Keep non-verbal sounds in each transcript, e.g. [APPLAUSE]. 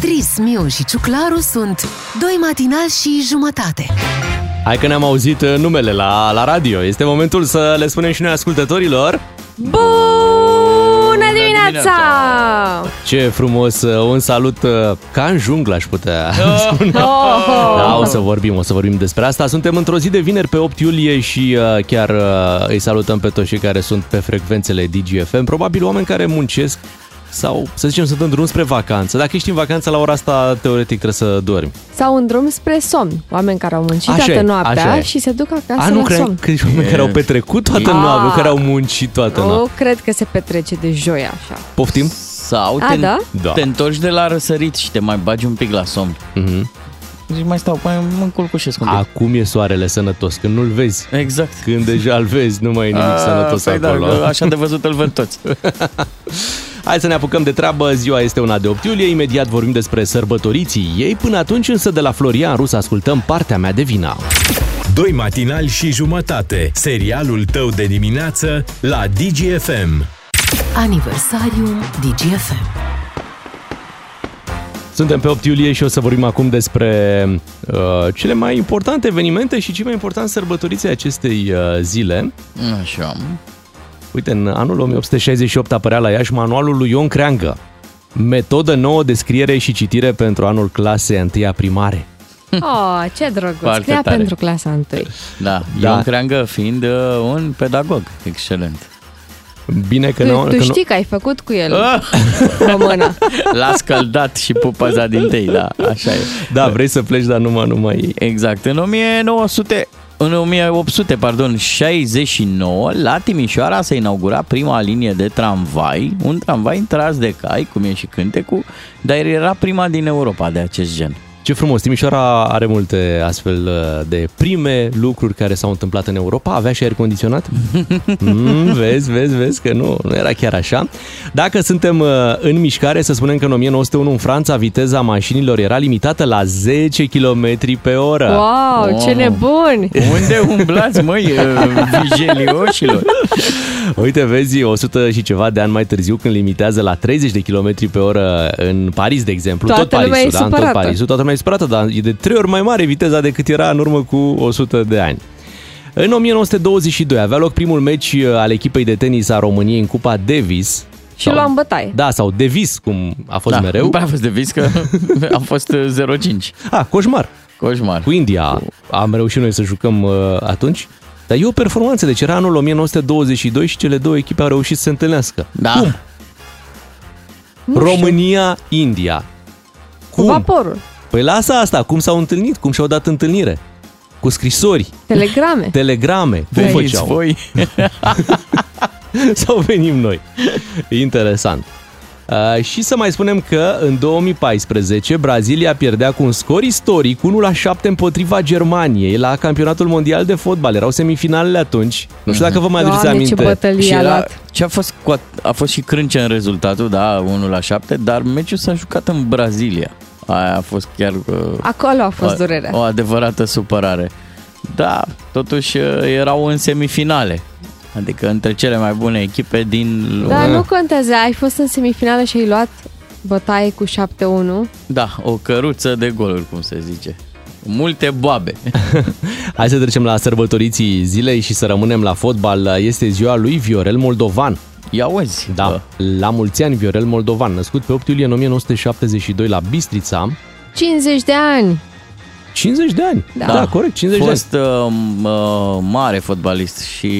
Beatrice, Miu și Ciuclaru sunt doi matinali și jumătate. Hai că ne-am auzit uh, numele la, la radio. Este momentul să le spunem și noi ascultătorilor. Bună dimineața! Ce frumos, uh, un salut uh, ca în junglă aș putea [LAUGHS] spune. Oh! Da, o să vorbim, o să vorbim despre asta. Suntem într-o zi de vineri pe 8 iulie și uh, chiar uh, îi salutăm pe toți cei care sunt pe frecvențele DGFM. Probabil oameni care muncesc sau, să zicem, sunt în drum spre vacanță. Dacă ești în vacanță, la ora asta, teoretic, trebuie să dormi. Sau în drum spre somn. Oameni care au muncit Așa e, toată noaptea așa e. și se duc acasă A, nu la cred somn. că ești oameni care au petrecut toată E- noaptea, Ah. care au muncit toată noaptea. Nu cred că se petrece de joi așa. Poftim? Sau A, te, da? Da. te întorci de la răsărit și te mai bagi un pic la somn. Mhm. Zici, mai stau, mai mă înculcușesc un pic. Acum e soarele sănătos, când nu-l vezi. Exact. Când deja îl vezi, nu mai e nimic sănătos păi acolo. Da, că așa de văzut îl văd toți. [LAUGHS] Hai să ne apucăm de treabă, ziua este una de 8 iulie, imediat vorbim despre sărbătoriții ei, până atunci însă de la Florian Rus ascultăm partea mea de vina. Doi matinali și jumătate. Serialul tău de dimineață la DGFM. Aniversariul DGFM. Suntem pe 8 iulie și o să vorbim acum despre uh, cele mai importante evenimente și cei mai importanti sărbătoriți ai acestei uh, zile. Așa. Uite, în anul 1868 apărea la Iași manualul lui Ion Creangă. Metodă nouă de scriere și citire pentru anul clasei 1 primare. [LAUGHS] Oh, ce drăguț. Foarte Scria tare. pentru clasa 1. Da, Da. Ion Creangă fiind uh, un pedagog excelent. Bine că Tu, nu... tu că știi că ai făcut cu el Ah! română. [LAUGHS] L-a scăldat și pupaza din tei, da, așa e. Nu, da, vrei să pleci, dar numai, numai... Exact. În 1900, în 1800, pardon, 69, la Timișoara s-a inaugurat prima linie de tramvai, un tramvai tras de cai, cum e și cântecul, dar era prima din Europa de acest gen. Ce frumos, Timișoara are multe astfel uh, de prime lucruri care s-au întâmplat în Europa. Avea și aer condiționat? [LAUGHS] Mm, vezi, vezi, vezi că nu, nu era chiar așa. Dacă suntem uh, în mișcare, să spunem că în 1901 în Franța viteza mașinilor era limitată la 10 km pe oră. Wow, ce Wow. nebuni! Unde umblați, măi, uh, [LAUGHS] vijelioșilor? Uite, vezi, 100 și ceva de ani mai târziu, când limitează la 30 de km pe oră în Paris, de exemplu, Toată tot Parisul, lumea e da, în tot supărată. Parisul, toată lumea e supărată, dar e de trei ori mai mare viteza decât era în urmă cu 100 de ani. În 1922 avea loc primul meci uh, al echipei de tenis a României în Cupa Davis. Și luam bătaie. Da, sau Davis, cum a fost Da, mereu. nu [LAUGHS] prea a fost de vis că [LAUGHS] a fost uh, 0-5. Ah, coșmar. Coșmar. Cu India am reușit noi să jucăm uh, atunci. Dar e o performanță, deci era anul 1922 și cele două echipe au reușit să se întâlnească. Da. Cum? România-India. Cu vaporul. Păi lasă asta, cum s-au întâlnit, cum și-au dat întâlnire. Cu scrisori, Telegrame. [LAUGHS] telegrame, cum Veniți făceau? voi. [LAUGHS] Sau venim noi. Interesant. Uh, și să mai spunem că în 2014 Brazilia pierdea cu un scor istoric 1 la 7 împotriva Germaniei la campionatul mondial de fotbal. Erau semifinalele atunci. Nu știu dacă vă mai aduceți Doamne, ce aminte. bătălie Și a era, luat. ce a fost, cu a, a fost și crânce în rezultatul, da, 1 la 7, dar meciul s-a jucat în Brazilia. Aia a fost chiar uh, Acolo a fost durerea. o, o adevărată supărare. Da, totuși uh, erau în semifinale. Adică între cele mai bune echipe din lume. Dar nu contează, ai fost în semifinală și ai luat bătaie cu 7-1. Da, o căruță de goluri, cum se zice. Multe boabe. [LAUGHS] Hai să trecem la sărbătoriții zilei și să rămânem la fotbal. Este ziua lui Viorel Moldovan. Ia uzi. Da, bă. la mulți ani Viorel Moldovan, născut pe 8 iulie 1972 la Bistrița. 50 de ani. 50 de ani. Da. Da, da corect, 50 de ani. fost uh, m- uh, mare fotbalist și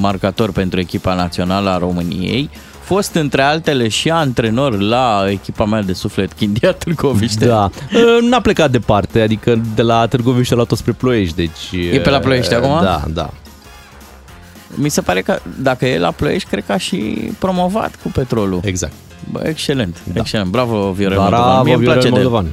marcator pentru echipa națională a României. Fost între altele și antrenor la echipa mea de suflet Chindia Târgoviște. Da. N-a plecat departe, adică de la Târgoviște la tot spre Ploiești, deci... E pe la Ploiești acum? Da, da. Mi se pare că dacă e la Ploiești, cred că a și promovat cu petrolul. Exact. Bă, excelent, da. excelent. Bravo, Viorel Bravo, Moldovan. Mie îmi Viorel place de el. Moldovan.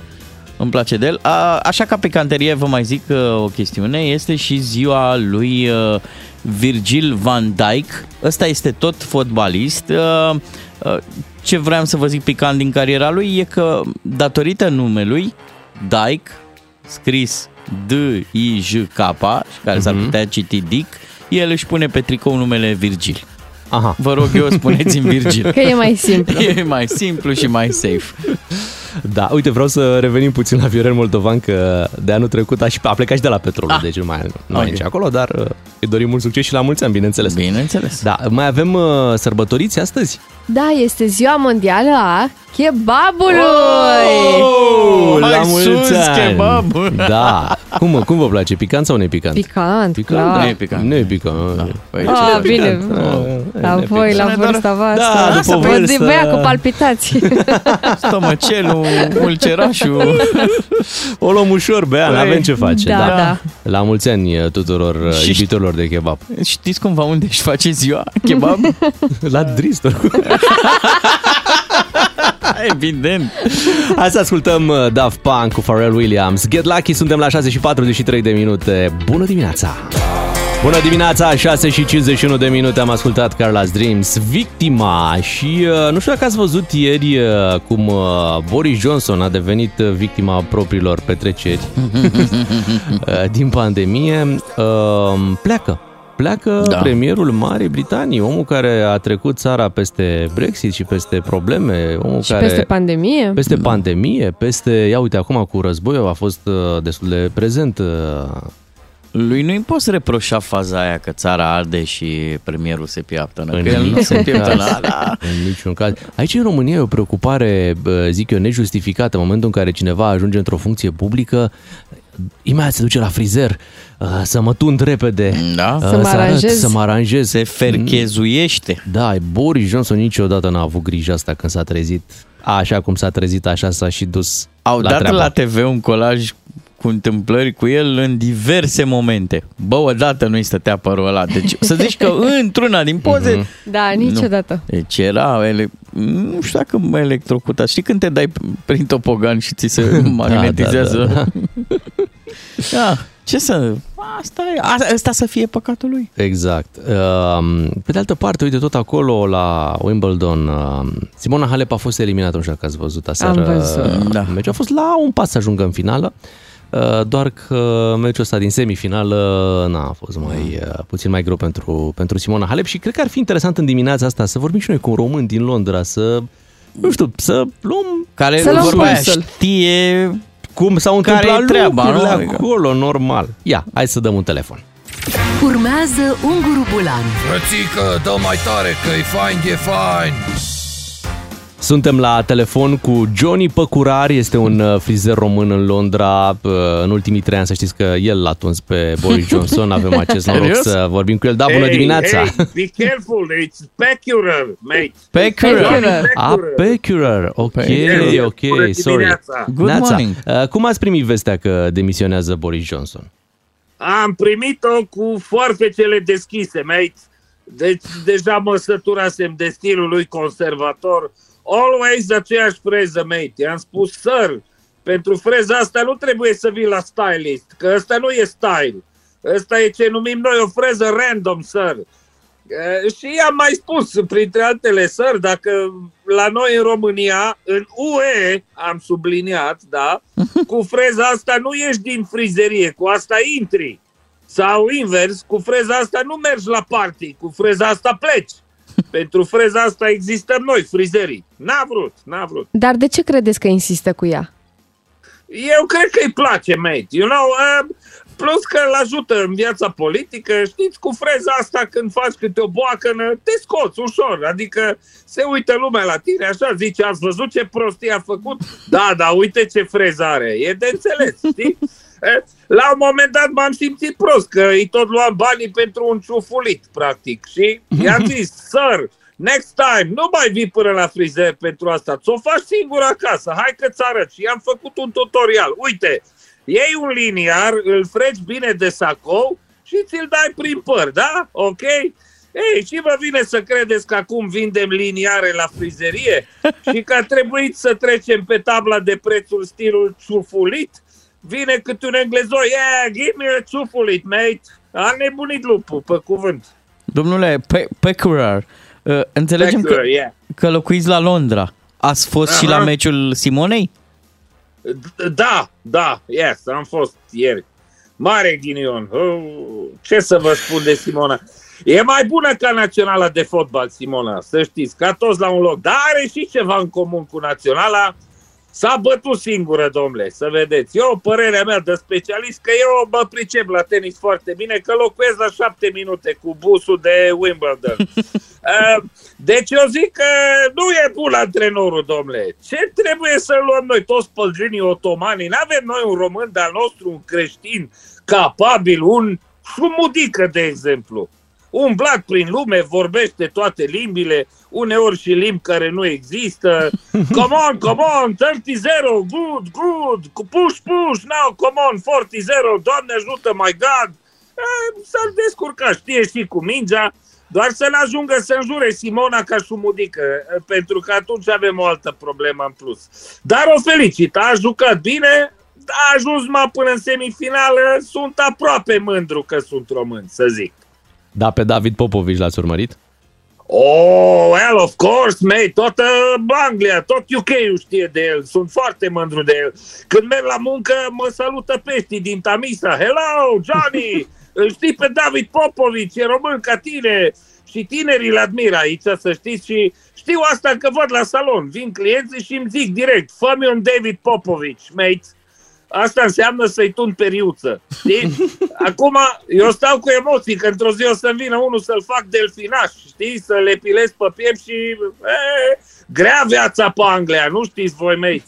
Îmi place de el. A, așa ca pe canterie vă mai zic uh, o chestiune, este și ziua lui uh, Virgil van Dijk. Ăsta este tot fotbalist. Uh, uh, ce vreau să vă zic picant din cariera lui e că datorită numelui Dijk, scris D-I-J-K, și care s-ar putea citi Dick, el își pune pe tricou numele Virgil. Aha. Vă rog eu, spuneți-mi Virgil. Că e mai simplu. [LAUGHS] E mai simplu și mai safe. Da, uite, vreau să revenim puțin la Viorel Moldovan, că de anul trecut a, și, a plecat și de la petrol, ah. deci nu mai, nu Ok. okay. e acolo, dar uh, îi dorim mult succes și la mulți ani, bineînțeles. Bineînțeles. Da, mai avem uh, sărbătoriți astăzi? Da, este ziua mondială a kebabului! Oh, Hai la mulți sus, ani! kebab! Da. Cum, cum vă place? Picant sau nepicant? Picant, Picant? clar. Nu e picant. Nu e picant. Da. Păi, Ah, ce bine. Da, Apoi, la Să ne vârsta Da, voastră. după Vă vârstă. băia cu palpitații. Stomacelul, ulcerașul. O luăm ușor, Bea, Păi, n-avem ce face. da, da. La mulți ani uh, tuturor uh, Și- iubitorilor de kebab. Știți cumva unde își face ziua kebab? [LAUGHS] La Dristor. [LAUGHS] Evident. Hai să ascultăm uh, Daft Punk cu Pharrell Williams. Get Lucky, suntem la 6 și 43 de minute. Bună dimineața! Bună dimineața, 6 și 51 de minute am ascultat Carla's Dreams, victima și uh, nu știu dacă ați văzut ieri uh, cum uh, Boris Johnson a devenit uh, victima propriilor petreceri [LAUGHS] uh, din pandemie. Uh, pleacă. Pleacă Da. da. premierul Marii Britanii, omul care a trecut țara peste Brexit și peste probleme, omul Și care... peste pandemie. Peste pandemie, peste, ia uite, acum cu războiul a fost uh, destul de prezent. Uh, Lui nu-i poți reproșa faza aia că țara arde și premierul se piaptănă. În Că el nu niciun se caz. piaptănă. Da. în niciun caz. Aici în România e o preocupare, bă, zic eu, nejustificată. În momentul în care cineva ajunge într-o funcție publică, imediat se duce la frizer uh, să mă tund repede, Da. uh, Să mă arăt, aranjez. să mă aranjez. Se ferchezuiește. Da, Boris Johnson niciodată n-a avut grijă asta când s-a trezit. Așa cum s-a trezit, așa s-a și dus Au la dat treabă. la TV un colaj cu întâmplări cu el în diverse momente. Bă, odată nu-i stătea părul ăla. Deci să zici că [LAUGHS] într-una din poze... Mhm. Da, niciodată. Deci era, ele, nu știu dacă mă electrocutat. Știi când te dai prin topogan și ți se [LAUGHS] magnetizează? da, da. [LAUGHS] da. Ce să... Asta e. A- Asta să fie păcatul lui. Exact. Um, Pe de altă parte, uite, tot acolo la Wimbledon, um, Simona Halep a fost eliminată, nu știu dacă ați văzut aseară. Am văzut. Da. Meciul a fost la un pas să ajungă în finală, uh, doar că meciul ăsta din semifinală n-a fost mai, uh, puțin mai greu pentru, pentru Simona Halep și cred că ar fi interesant în dimineața asta să vorbim și noi cu un român din Londra, să, nu știu, să luăm Care Să luăm vorba aia pulsul. știe cum s-au Care-i întâmplat treaba, lucrurile nu? Adică- acolo, normal. Ia, hai să dăm un telefon. Urmează Unguru Bulan Frățică, dă mai tare că e fain, e fain Suntem la telefon cu Johnny Păcurar, este un uh, frizer român în Londra. Uh, În ultimii trei ani să știți că el l-a tuns pe Boris [LAUGHS] Johnson, avem acest noroc Serios? să vorbim cu el. Da, bună dimineața! Hey, be careful, it's pecular, mate. Pecular. Pecular. A, Pecurar, ok, Pecular. ok, Bună sorry. dimineața. Good Neața. morning. Uh, Cum ați primit vestea că demisionează Boris Johnson? Am primit-o cu foarfecele deschise, mate. Deci deja mă săturasem de stilul lui conservator. Always aceeași freză, mate. I-am spus, sir, pentru freza asta nu trebuie să vii la stylist, că ăsta nu e style. Ăsta e ce numim noi o freză random, sir. Eh, Și i-am mai spus, printre altele, sir, dacă la noi în România, în UE, am subliniat, da, [LAUGHS] cu freza asta nu ieși din frizerie, cu asta intri. Sau invers, cu freza asta nu mergi la party, cu freza asta pleci. Pentru freza asta existăm noi, frizerii. N-a vrut, n-a vrut. Dar de ce credeți că insistă cu ea? Eu cred că îi place, mate. You know, uh, plus că îl ajută în viața politică. Știți, cu freza asta când faci câte o boacănă, te scoți ușor. Adică se uită lumea la tine, așa zice, ați văzut ce prostie a făcut? Da, da, uite ce freză are. E de înțeles, știi? Eh, La un moment dat m-am simțit prost, că îi tot luam banii pentru un ciufulit, practic. Și i-am [LAUGHS] zis, sir, next time, nu mai vii până la frizer pentru asta, ți-o faci singur acasă, hai că-ți arăt. Și i-am făcut un tutorial. Uite, iei un liniar, îl freci bine de sacou și ți-l dai prin păr, da? Ok? Ei, și vă vine să credeți că acum vindem liniare la frizerie [LAUGHS] și că a trebuit să trecem pe tabla de prețul stilul ciufulit? Vine cât un englezoi, yeah, give me a ciufulit, mate. A nebunit lupul, pe cuvânt. Domnule Pe- Pecurar, uh, înțelegem că, Peculiar, yeah. că locuiți la Londra. Ați fost și la Aha. meciul Simonei? D- Da, da, yes, am fost ieri. Mare ghinion. Oh, ce să vă spun de Simona? E mai bună ca naționala de fotbal, Simona, să știți, ca toți la un loc. Dar are și ceva în comun cu naționala. S-a bătut singură, domnule, să vedeți. Eu, părerea mea de specialist, că eu mă pricep la tenis foarte bine, că locuiesc la șapte minute cu busul de Wimbledon. [LAUGHS] Uh, deci eu zic că nu e bun antrenorul, domnule. Ce trebuie să luăm noi toți pălginii otomanii? N-avem noi un român de-al nostru, un creștin capabil, un șumudică, de exemplu. Umblat prin lume, vorbește toate limbile, uneori și limbi care nu există. [LAUGHS] Come on, come on, 30-0, good, good, push, push, now, come on, 40-0, Doamne ajută, my God. Eh, S-ar descurca, știe și cu mingea, doar să nu ajungă să înjure Simona ca șumudică, eh, pentru că atunci avem o altă problemă în plus. Dar o felicit, a jucat bine, a ajuns mai până în semifinală, sunt aproape mândru că sunt român, să zic. Da, pe David Popovici l-ați urmărit? Oh, well, of course, mate, tot uh, Anglia, tot UK-ul știe de el, sunt foarte mândru de el. Când merg la muncă, mă salută peștii din Tamisa. Hello, Johnny! [LAUGHS] Îl știi pe David Popovici, e român ca tine. Și tinerii îl admiră aici, să știți, și știu asta că văd la salon. Vin clienții și îmi zic direct, fă un David Popovici, mate. Asta înseamnă să-i tun periuță. Știi? Acum, eu stau cu emoții, că într-o zi o să-mi vină unul să-l fac delfinaș, știi? Să le pilez pe piept și... E, grea viața pe Anglia, nu știți voi, mei.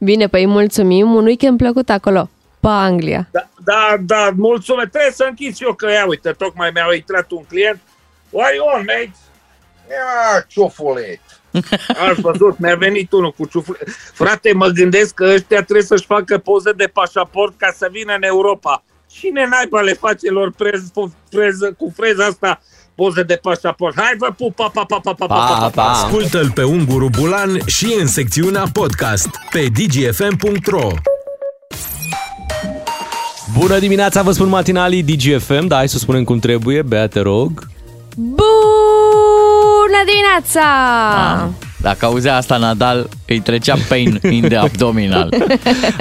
Bine, păi mulțumim, un weekend plăcut acolo, pe Anglia. Da, da, da, mulțumesc. Trebuie să închid și eu că ia, uite, tocmai mi-a intrat un client. What are you on, mate? Ia, ciufulet. Ați văzut, mi-a venit unul cu ciufle. Frate, mă gândesc că ăștia trebuie să-și facă poze de pașaport ca să vină în Europa. Cine naiba le face lor prez, prez, cu freza asta poze de pașaport? Hai vă pup, pa, pa, pa, pa, pa, pa, pa, pa. Ascultă-l pe Unguru Bulan și în secțiunea podcast pe dgfm.ro Bună dimineața, vă spun matinalii DGFM, da, hai să spunem cum trebuie, Bea, te rog. Bună dimineața! Dacă auzea asta Nadal, îi trecea pain [LAUGHS] in the abdominal.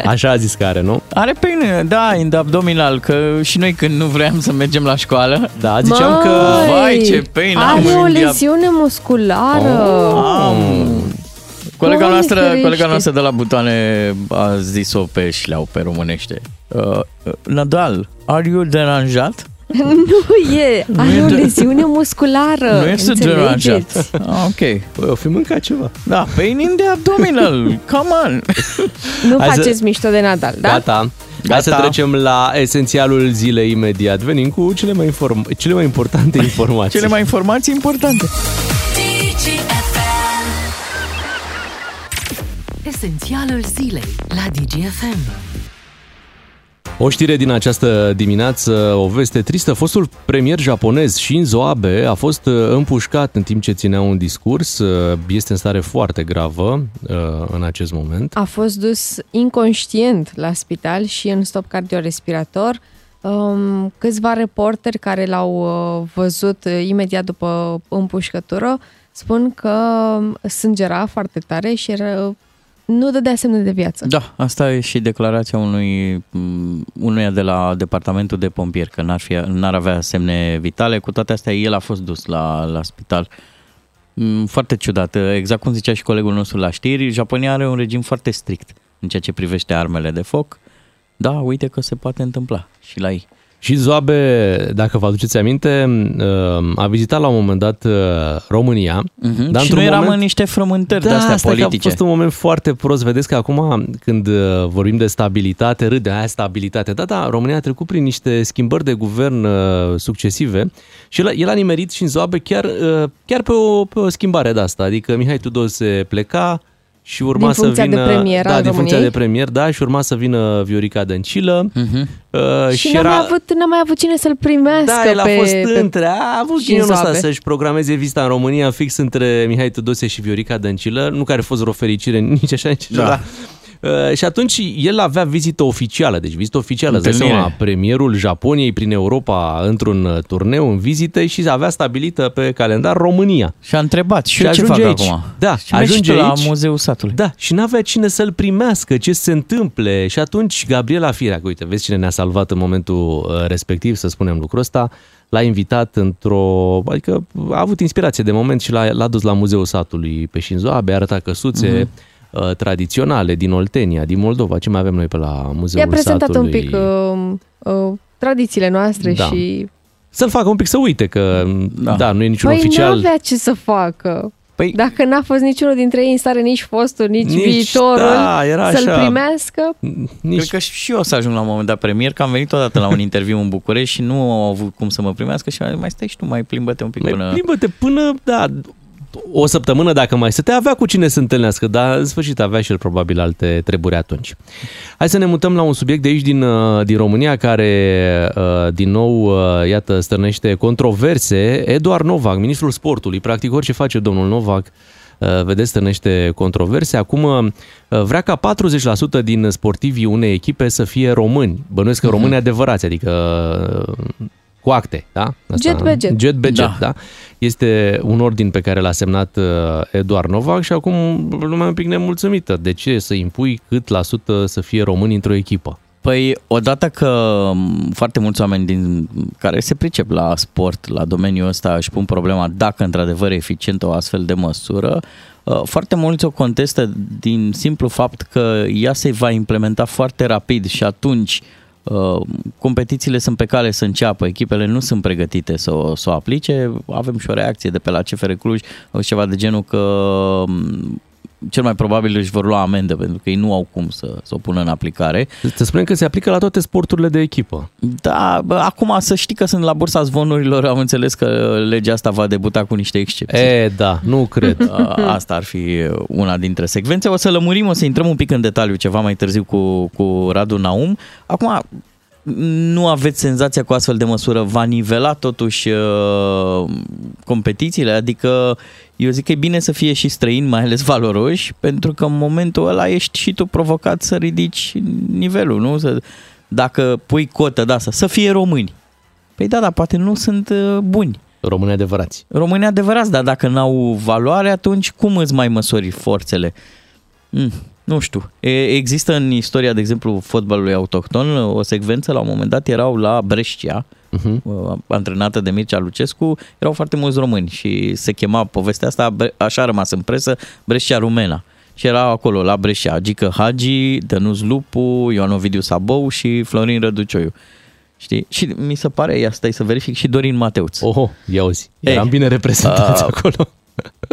Așa a zis că are, nu? Are pain, da, in the abdominal, că și noi când nu vreau să mergem la școală, Da, ziceam Măi, că... Vai, ce pain am Are o în dia- leziune musculară. am... Colega Doamne noastră, ferește. colega noastră de la butoane a zis-o pe șleau, pe românește. Uh, uh, Nadal, are you deranjat? [LAUGHS] Nu e, are e o de- leziune musculară. [LAUGHS] nu este înțelegeți? deranjat. Ah, ok. Păi, o fi mâncat ceva. Da, pain in the abdominal, come on. [LAUGHS] Nu Hai să- faceți mișto de Nadal, da? Gata. Hai Gata. să trecem la esențialul zilei imediat. Venim cu cele mai, inform- cele mai importante informații. Cele mai informații importante. Esențialul zilei la DGFM. O știre din această dimineață, o veste tristă. Fostul premier japonez Shinzo Abe a fost uh, împușcat în timp ce ținea un discurs. Uh, Este în stare foarte gravă uh, în acest moment. A fost dus inconștient la spital și în stop cardiorespirator. Um, câțiva reporteri care l-au uh, văzut uh, imediat după împușcătură spun că sângera foarte tare și era, nu dădea semne de viață. Da, asta e și declarația unui, m, unuia de la departamentul de pompieri, că n-ar, fi, n-ar avea semne vitale. Cu toate astea, el a fost dus la, la spital. M, Foarte ciudat. Exact cum zicea și colegul nostru la știri, Japonia are un regim foarte strict în ceea ce privește armele de foc. Da, uite că se poate întâmpla și la ei. Și Zoabe, dacă vă aduceți aminte, uh, a vizitat la un moment dat uh, România. Uh-huh. Dar și într-un noi eram moment- în niște frământări Da, de astea asta că politice. a fost un moment foarte prost. Vedeți că acum, când uh, vorbim de stabilitate, râde aia stabilitate. Da, da, România a trecut prin niște schimbări de guvern uh, succesive și el, a- el a nimerit și în Zoabe chiar, uh, chiar pe, o, pe o schimbare de asta. Adică Mihai Tudose pleca și urma Din să funcția de vină... premier da, al din funcția de României? premier, da, și urma să vină Viorica Dăncilă. Uh-huh. Uh, Și, n-a, mai avut, n-a mai avut cine să-l primească da, el a pe, fost pe între, a avut și ghinionul ăsta Zoabe. să-și programeze vizita în România fix între Mihai Tudose și Viorica Dăncilă, nu care a fost vreo fericire nici așa, nici Da. așa. Uh, și atunci el avea vizită oficială, deci vizită oficială, îți dai Întâlnire. seama, premierul Japoniei prin Europa într-un uh, turneu în vizite și avea stabilită pe calendar România. Și a întrebat, și, Și eu ce ajunge fac aici. acum? Da, și mergi ajunge tu la aici. Muzeul Satului. Da, și n-avea cine să-l primească, ce se întâmple. Și atunci Gabriela Firea, că uite, vezi cine ne-a salvat în momentul uh, respectiv, să spunem lucrul ăsta, l-a invitat într-o... Adică a avut inspirație de moment și l-a, l-a dus la Muzeul Satului pe Shinzo Abe, a arătat căsuțe, Mhm. mm-hmm. Uh, tradiționale din Oltenia, din Moldova. Ce mai avem noi pe la Muzeul I-a prezentat Satului? un pic uh, uh, tradițiile noastre Da. și... Să-l facă un pic să uite că, da, da nu e niciun Păi oficial. n-avea ce să facă. Păi- Dacă n-a fost niciunul dintre ei în stare, nici fostul, nici, Nici- viitorul, da, era să-l așa. primească, Nici... Cred că și eu o să ajung la un moment dat premier, că am venit odată la un [LAUGHS] interviu în București și nu au avut cum să mă primească și am zis, mai stai și tu, mai plimbă-te un pic Mai până... plimbă-te până, da, o săptămână dacă mai stătea, avea cu cine să întâlnească, dar în sfârșit avea și el probabil alte treburi atunci. Hai să ne mutăm la un subiect de aici din, uh, din România care uh, din nou, uh, iată, stârnește controverse. Eduard Novak, ministrul sportului, practic orice face domnul Novak, uh, vedeți, stârnește controverse. Acum uh, vrea ca 40% din sportivii unei echipe să fie români. Bănuiesc că români adevărați, adică uh, cu acte, da? Jet pe jet. Jet pe jet, Da. da. Este un ordin pe care l-a semnat uh, Eduard Novak și acum lumea e un pic nemulțumită. De ce să impui cât la sută să fie români într-o echipă? Păi, odată că m, foarte mulți oameni din, care se pricep la sport, la domeniul ăsta, își pun problema dacă într-adevăr e eficientă o astfel de măsură, uh, foarte mulți o contestă din simplu fapt că ea se va implementa foarte rapid și atunci uh, competițiile sunt pe cale să înceapă, echipele nu sunt pregătite să o, să o aplice. Avem și o reacție de pe la CFR Cluj, uh, ceva de genul că m, cel mai probabil își vor lua amendă pentru că ei nu au cum să, să o pună în aplicare. Să spunem că se aplică la toate sporturile de echipă. Da, bă, acum să știi că sunt la bursa zvonurilor, am înțeles că legea asta va debuta cu niște excepții. E, da, nu cred. [LAUGHS] A, Asta ar fi una dintre secvențe. O să lămurim, o să intrăm un pic în detaliu ceva mai târziu cu, cu Radu Naum. Acum, nu aveți senzația cu astfel de măsură va nivela totuși uh, competițiile? Adică eu zic că e bine să fie și străini, mai ales valoroși, pentru că în momentul ăla ești și tu provocat să ridici nivelul, nu? Să, dacă pui cotă de asta, să fie români. Păi da, dar poate nu sunt uh, buni. Români adevărați. Românii adevărați, dar dacă n-au valoare, atunci cum îți mai măsori forțele? Mm, nu știu. E, există în istoria, de exemplu, fotbalului autohton o secvență, la un moment dat erau la Brescia, Uh-huh. uh, antrenată de Mircea Lucescu, erau foarte mulți români și se chema povestea asta, Bre- așa a rămas în presă, Brescia Rumena. Și erau acolo, la Brescia, Gică Hagi, Dănuț Lupu, Ioan Ovidiu Sabou și Florin Răducioiu. Știi? Și mi se pare, ia stai să verific, și Dorin Mateuț. Oho, ia uzi. Ei, Eram bine reprezentați a- acolo.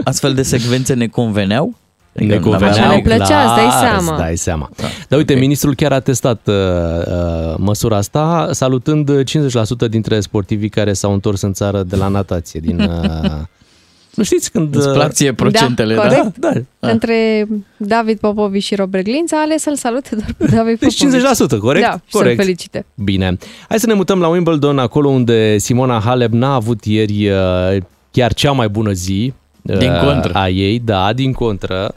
Astfel de secvențe ne conveneau? Adică Ne n-aveam conveneau, Ne plăcea, îți dai seama. îți dai seama. Da. Dar uite, ministrul chiar a testat uh, uh, măsura asta, salutând 50% dintre sportivii care s-au întors în țară de la natație. Din, uh, [LAUGHS] nu știți când... Îți plac ție procentele, da? corect. Da, da. Între David Popovici și Robert Glinț a ales să-l salute doar pe David Deci Popovici. 50%, corect? Da, și corect. să-l felicite. Bine. Hai să ne mutăm la Wimbledon, acolo unde Simona Halep n-a avut ieri uh, chiar cea mai bună zi uh, Din contră. a ei, da, din contră.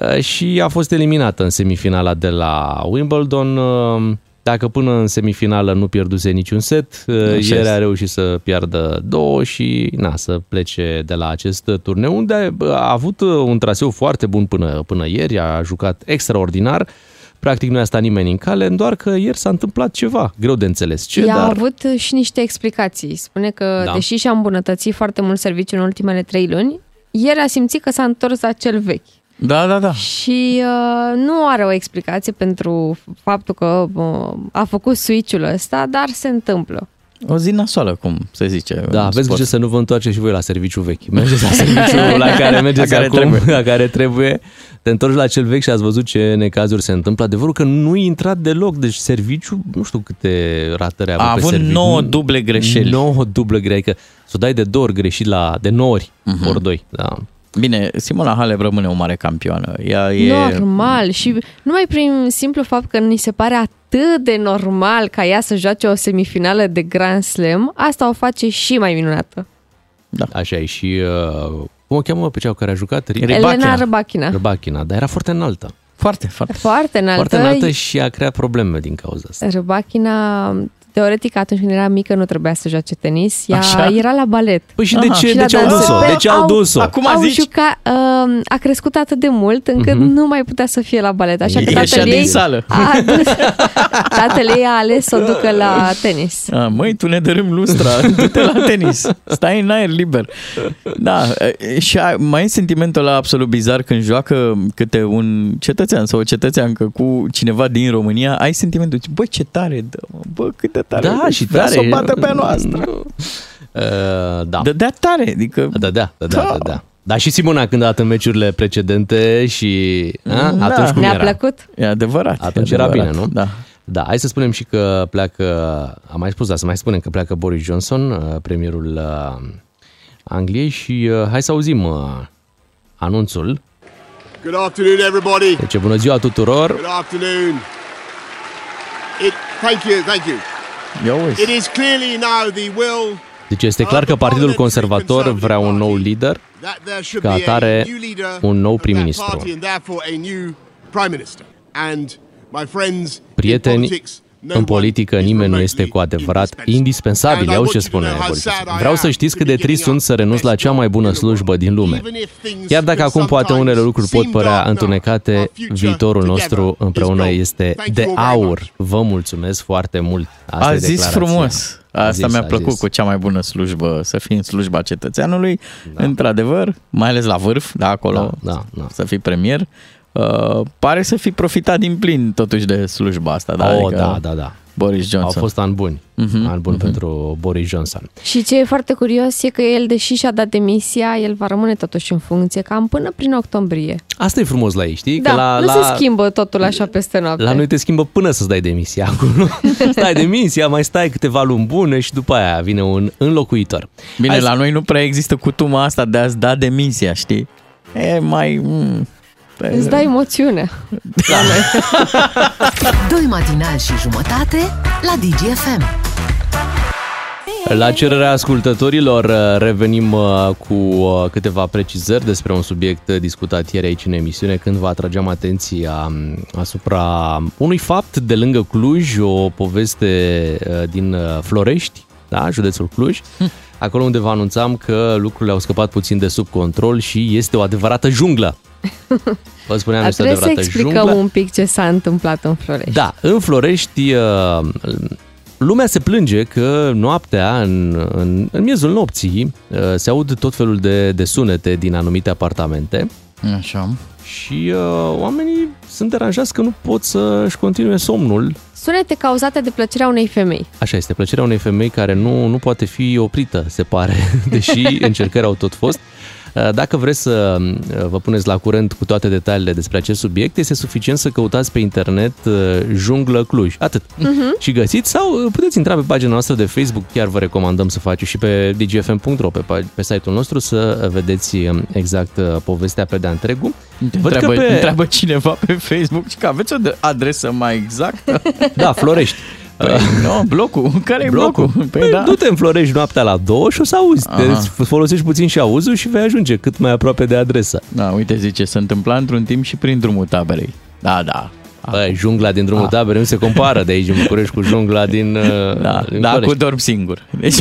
Uh, Și a fost eliminată în semifinala de la Wimbledon. Uh, Dacă până în semifinală nu pierduse niciun set, uh, Așa ieri a este. reușit să piardă două și na, să plece de la acest turneu, unde uh, a avut uh, un traseu foarte bun până, până ieri, a jucat extraordinar. Practic nu a stat nimeni în cale, doar că ieri s-a întâmplat ceva, greu de înțeles ce, Ea a dar... avut și niște explicații. Spune că, Da. deși și-a îmbunătățit foarte mult serviciul în ultimele trei luni, ieri a simțit că s-a întors la cel vechi. Da, da, da. Și uh, nu are o explicație pentru faptul că uh, a făcut switch-ul ăsta, dar se întâmplă. O zi nasoală, cum se zice. Da, în aveți sport. grijă să nu vă întoarceți și voi la serviciu vechi. [LAUGHS] Mergeți la serviciul [LAUGHS] la care mergeți La care acum, trebuie. la care trebuie. Te întorci la cel vechi și ați văzut ce necazuri se întâmplă. Adevărul că nu i intrat deloc, deci serviciu, nu știu câte ratări a avut A pe avut serviciu. 9 duble greșeli. 9 duble greșeli, adică să o dai de două ori greșit la, de 9 ori, Mhm. ori doi. Da. Bine, Simona Halep rămâne o mare campioană. Ea e... Normal și numai prin simplu fapt că ni se pare atât de normal ca ea să joace o semifinală de Grand Slam, asta o face și mai minunată. Așa e și... Uh, cum o cheamă pe cea cu care a jucat? Ri- Rybakina. Elena Răbachina. Rybakina, dar era foarte înaltă. Foarte, foarte. Foarte înaltă. Foarte înaltă și a creat probleme din cauza asta. Răbachina teoretic atunci când era mică nu trebuia să joace tenis, ea Așa? era la balet. Păi și de Aha. ce, Și de la ce au dansă. dus-o? Pe- De ce au au- dus-o? Acum au zici? jucat, uh, a crescut atât de mult încât Mhm. nu mai putea să fie la balet. Așa că Ieșea tatăl din ei sală. a adus, [LAUGHS] tatăl ei a ales să o ducă la tenis. A, măi, tu ne dărâm lustra, [LAUGHS] du-te la tenis, stai în aer liber. Da, e, și a, mai e sentimentul ăla absolut bizar când joacă câte un cetățean sau o cetățeancă cu cineva din România, ai sentimentul, zici, bă, ce tare dă, mă, bă, cât de tare Da, dă, și vrea tare. să o bată pe a noastră. Nu. Uh, da. Dădea tare, adică... Dădea, dădea, Da. dădea. Dar și Simona când a dat în meciurile precedente și a, Da. atunci cum Ne-a era? plăcut? E adevărat. Atunci e era adevărat, bine, nu? Da. Da, hai să spunem și că pleacă, am mai spus, da, să mai spunem că pleacă Boris Johnson, uh, premierul uh, Angliei și uh, hai să auzim uh, anunțul. Good afternoon, everybody. Deci bună ziua tuturor. Good afternoon. It, thank you, thank you. Ia uite. It is clearly now the will Deci este clar că Partidul Conservator vrea un nou lider that there should Ca be atare, a new leader un nou of that prim-ministru. party and therefore a new prime minister. And my friends, Prieteni, in politics, no în politică one is nimeni nu este remotely cu adevărat indispensable. indispensabil. And I Iau want ce you to spune know how Boris sad Johnson. I Vreau am să știți to cât be de trist giving sunt să up renunț la best cea mai bună job in the slujbă din lume. Even if things Chiar dacă could acum poate unele sometimes lucruri pot seem părea dark now, întunecate, our future viitorul together nostru is împreună gold. este Thank de you all very aur. much. Vă mulțumesc foarte mult. Asta A e zis declarația. frumos. A Asta zis, mi-a a plăcut zis. cu cea mai bună slujbă, să fii în slujba cetățeanului, da. într-adevăr, mai ales la vârf, da, acolo, Da, da, da. să fii premier. Uh, pare să fi profitat din plin totuși de slujba asta. Da? Oh, Adică da, da, da. Boris Johnson. Au fost ani buni. Mhm, Ani buni pentru Boris Johnson. Și ce e foarte curios e că el, deși și-a dat demisia, el va rămâne totuși în funcție cam până prin octombrie. Asta e frumos la ei, știi? Da, că la, nu la, se schimbă totul așa peste noapte. La noi te schimbă până să-ți dai demisia acolo. [LAUGHS] stai demisia, mai stai câteva luni bune și după aia vine un înlocuitor. Bine, Hai să- la noi nu prea există cutuma asta de a-ți da demisia, știi? E mai... Mm, pe- Îți dai emoțiune. [LAUGHS] Doi matinali și jumătate la DGFM. La cererea ascultătorilor uh, revenim uh, cu uh, câteva precizări despre un subiect uh, discutat ieri aici în emisiune când vă atrageam atenția um, asupra unui fapt de lângă Cluj, o poveste uh, din uh, Florești, da, județul Cluj, acolo unde vă anunțam că lucrurile au scăpat puțin de sub control și este o adevărată junglă. [LAUGHS] Vă spuneam, Dar este o trebuie să adevărată explicăm junglă. un pic ce s-a întâmplat în Florești. Da, în Florești uh, lumea se plânge că noaptea, în, în, în miezul nopții, uh, se aud tot felul de, de sunete din anumite apartamente Așa. și uh, oamenii sunt deranjați că nu pot să-și continue somnul. Sunete cauzate de plăcerea unei femei. Așa este, plăcerea unei femei care nu, nu poate fi oprită, se pare, [LAUGHS] deși [LAUGHS] încercări au tot fost. Uh, Dacă vreți să uh, vă puneți la curent cu toate detaliile despre acest subiect, este suficient să căutați pe internet uh, Junglă Cluj. Atât. Uh-huh. Și găsiți sau uh, puteți intra pe pagina noastră de Facebook, chiar vă recomandăm să faceți și pe dgfm.ro, pe, pa- pe site-ul nostru, să vedeți um, exact uh, povestea pe de-a întregul. Te întreabă, pe... întreabă cineva pe Facebook și că aveți o de- adresă mai exactă? Da, Florești. [LAUGHS] Păi, nu, blocul. [LAUGHS] Care e blocul? Blocul. Păi, Păi, da. Du-te în Florești noaptea la două și o să auzi. Aha. Te folosești puțin și auzul și vei ajunge cât mai aproape de adresă. Da, uite, zice, se întâmpla într-un timp și prin drumul taberei. Da, da. Băi, jungla din drumul taberei nu se compară de aici în București cu jungla din, [LAUGHS] uh, Da, din da Florești. cu dorm singur. [LAUGHS] Deci...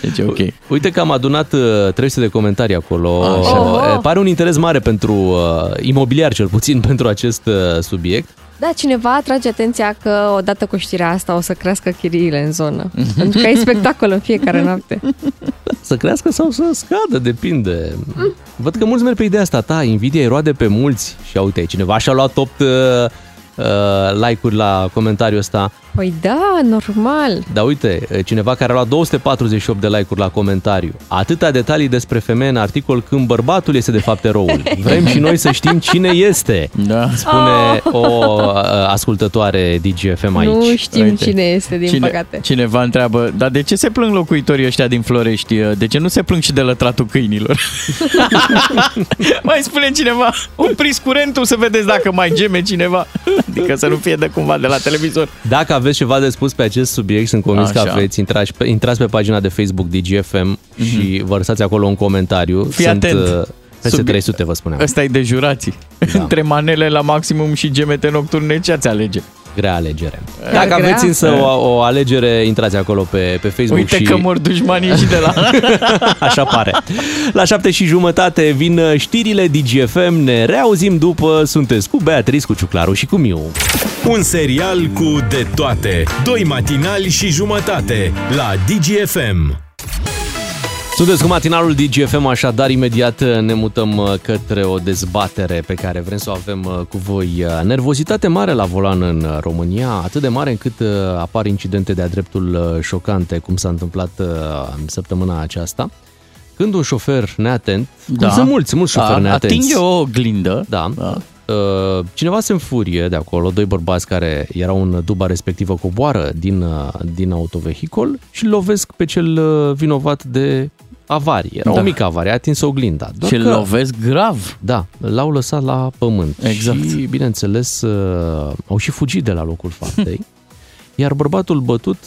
deci e ok. Uite că am adunat uh, 300 de comentarii acolo. Așa. Uh, Pare un interes mare pentru uh, imobiliar, cel puțin pentru acest uh, subiect. Da, cineva atrage atenția că odată cu știrea asta o să crească chiriile în zonă. Pentru că ai spectacol în fiecare noapte. [LAUGHS] Să crească sau să scadă, depinde. Văd că mulți merg pe ideea asta ta, invidia îi roade pe mulți. Și uite, cineva și-a luat 8 uh, uh, like-uri la comentariul ăsta. Păi da, normal. Dar uite, cineva care a luat 248 de like-uri la comentariu. Atâtea detalii despre femeie în articol când bărbatul este de fapt eroul. [LAUGHS] Vrem și noi să știm cine este, Da. spune o uh, ascultătoare DGFM aici. Nu știm Uite. cine este, din Cine, păcate. Cineva întreabă, dar de ce se plâng locuitorii ăștia din Florești? De ce nu se plâng și de lătratul câinilor? [LAUGHS] mai spune cineva, opriți curentul să vedeți dacă mai geme cineva. Adică să nu fie de cumva de la televizor. Dacă aveți ceva de spus pe acest subiect, sunt convins că Așa. aveți, intrați pe, intrați pe pagina de Facebook DGFM și vă lăsați acolo un comentariu. Mhm. Fii sunt atent. uh, peste Subiect- 300, vă spuneam. Ăsta e de jurații. Da. Între manele la maximum și gemete nocturne, ce ați alege? Grea alegere. Dacă grea? aveți însă o, o alegere, intrați acolo pe, pe Facebook Uite și... că mor dușmanii și de la... [LAUGHS] Așa pare. La șapte și jumătate vin știrile DGFM. Ne reauzim după. Sunteți cu Beatrice, cu Ciuclaru și cu Miu. Un serial cu de toate. Doi matinali și jumătate la DGFM. Sunteți cu matinalul DGFM, așadar imediat ne mutăm uh, către o dezbatere pe care vrem să o avem uh, cu voi. Uh, Nervozitate mare la volan în România, atât de mare încât apar incidente de-a dreptul șocante, cum s-a întâmplat în săptămâna aceasta. Când un șofer neatent, da. sunt mulți, mulți șoferi da, neatenți. atinge o oglindă. Da. da. Cineva se înfurie de acolo, doi bărbați care erau în duba respectivă coboară din, din autovehicol și lovesc pe cel vinovat de avarie. Era da. o mică avarie, a atins oglinda. Doar și că, lovesc grav. Da, l-au lăsat la pământ. Exact. Și, bineînțeles, au și fugit de la locul [LAUGHS] faptei. iar bărbatul bătut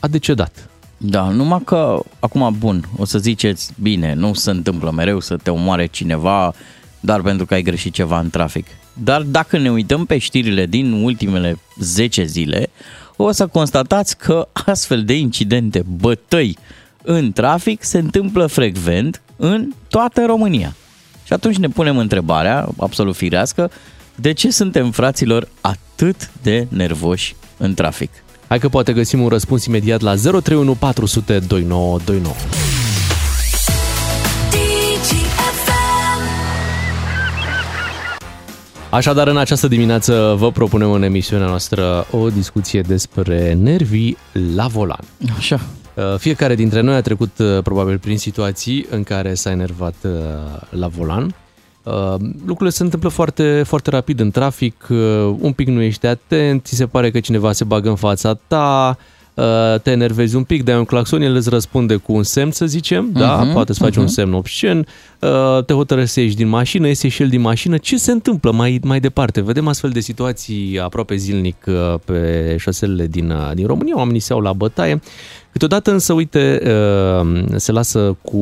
a decedat. Da, numai că, acum, bun, o să ziceți, bine, nu se întâmplă mereu să te omoare cineva doar pentru că ai greșit ceva în trafic. Dar dacă ne uităm pe știrile din ultimele 10 zile, o să constatați că astfel de incidente, bătăi în trafic se întâmplă frecvent în toată România. Și atunci ne punem întrebarea, absolut firească, de ce suntem fraților atât de nervoși în trafic? Hai că poate găsim un răspuns imediat la 031 400 2929. Așadar, în această dimineață vă propunem în emisiunea noastră o discuție despre nervii la volan. Așa. Fiecare dintre noi a trecut probabil prin situații în care s-a enervat la volan. Lucrurile se întâmplă foarte, foarte rapid în trafic, un pic nu ești atent, ți se pare că cineva se bagă în fața ta, te enervezi un pic, dai un claxon, el îți răspunde cu un semn, să zicem, uh-huh, da, poate să faci uh-huh. un semn obscen, te hotărăști să ieși din mașină, iese și el din mașină, ce se întâmplă mai, mai departe? Vedem astfel de situații aproape zilnic pe șoselele din, din România, oamenii se iau la bătaie, Câteodată însă, uite, se lasă cu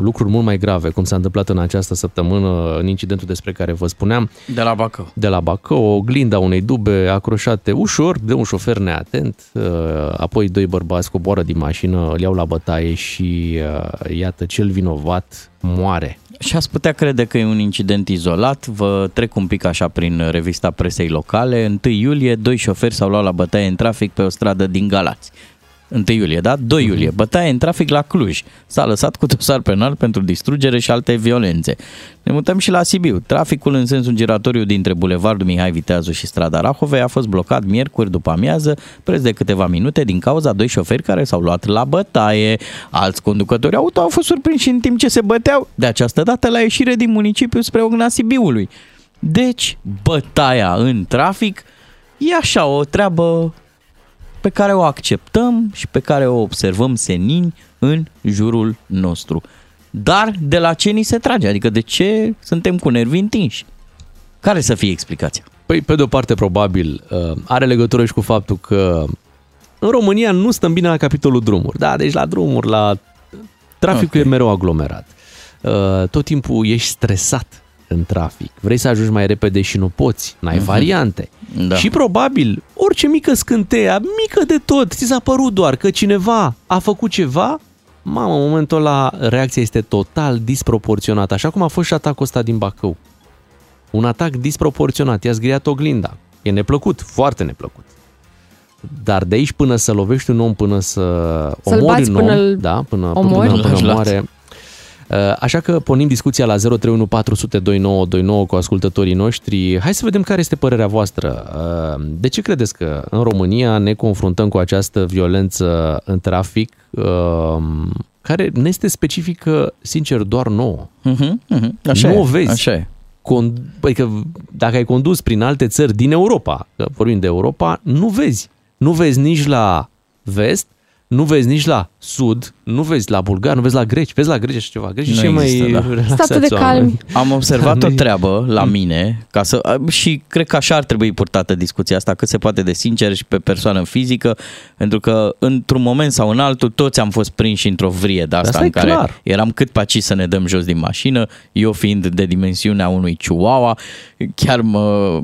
lucruri mult mai grave, cum s-a întâmplat în această săptămână, în incidentul despre care vă spuneam. De la Bacău. De la Bacău, o glinda unei dube acroșate ușor de un șofer neatent, apoi doi bărbați coboară din mașină, îl iau la bătaie și iată, cel vinovat moare. Și ați putea crede că e un incident izolat. Vă trec un pic așa prin revista presei locale. 1 iulie, doi șoferi s-au luat la bătaie în trafic pe o stradă din Galați. 1 iulie, da? 2 iulie, bătaie în trafic la Cluj. S-a lăsat cu dosar penal pentru distrugere și alte violențe. Ne mutăm și la Sibiu. Traficul în sensul giratoriu dintre Bulevardul Mihai Viteazu și strada Rahovei a fost blocat miercuri după amiază, preț de câteva minute din cauza doi șoferi care s-au luat la bătaie. Alți conducători auto au fost surprinși în timp ce se băteau, de această dată la ieșire din municipiu spre Ogna Sibiului. Deci, bătaia în trafic e așa o treabă pe care o acceptăm și pe care o observăm senin în jurul nostru. Dar de la ce ni se trage? Adică de ce suntem cu nervi întinși? Care să fie explicația? Păi, pe de o parte, probabil, are legătură și cu faptul că în România nu stăm bine la capitolul drumuri. Da, deci la drumuri, la traficul okay. e mereu aglomerat. Tot timpul ești stresat în trafic. Vrei să ajungi mai repede și nu poți, n-ai uh-huh. variante. Da. Și probabil orice mică scânteia, mică de tot, ți s-a părut doar că cineva a făcut ceva, mamă, în momentul ăla reacția este total disproporționată, așa cum a fost și atacul ăsta din Bacău. Un atac disproporționat, i-a zgriat oglinda. E neplăcut, foarte neplăcut. Dar de aici până să lovești un om, până să Să-l omori un om, până da, până, omori? până, până, până moare, Așa că pornim discuția la 031 400 2929 cu ascultătorii noștri. Hai să vedem care este părerea voastră. De ce credeți că în România ne confruntăm cu această violență în trafic care ne este specifică, sincer, doar nouă? Uh-huh, uh-huh. Așa nu e, o vezi. Așa e. Con- adică dacă ai condus prin alte țări din Europa, că vorbim de Europa, nu vezi. Nu vezi nici la vest, nu vezi nici la sud, nu vezi la bulgar, nu vezi la greci, vezi la greci așa ceva. Greci Nu și mai există, da. relaxați Statul de oameni. calmi. Am observat o Nu-i- treabă la mine ca să, și cred că așa ar trebui purtată discuția asta, cât se poate de sincer și pe persoană fizică, pentru că într-un moment sau în altul toți am fost prinși într-o vrie de asta, Asta în e care clar. eram cât pe aici să ne dăm jos din mașină, eu fiind de dimensiunea unui chihuahua, chiar mă,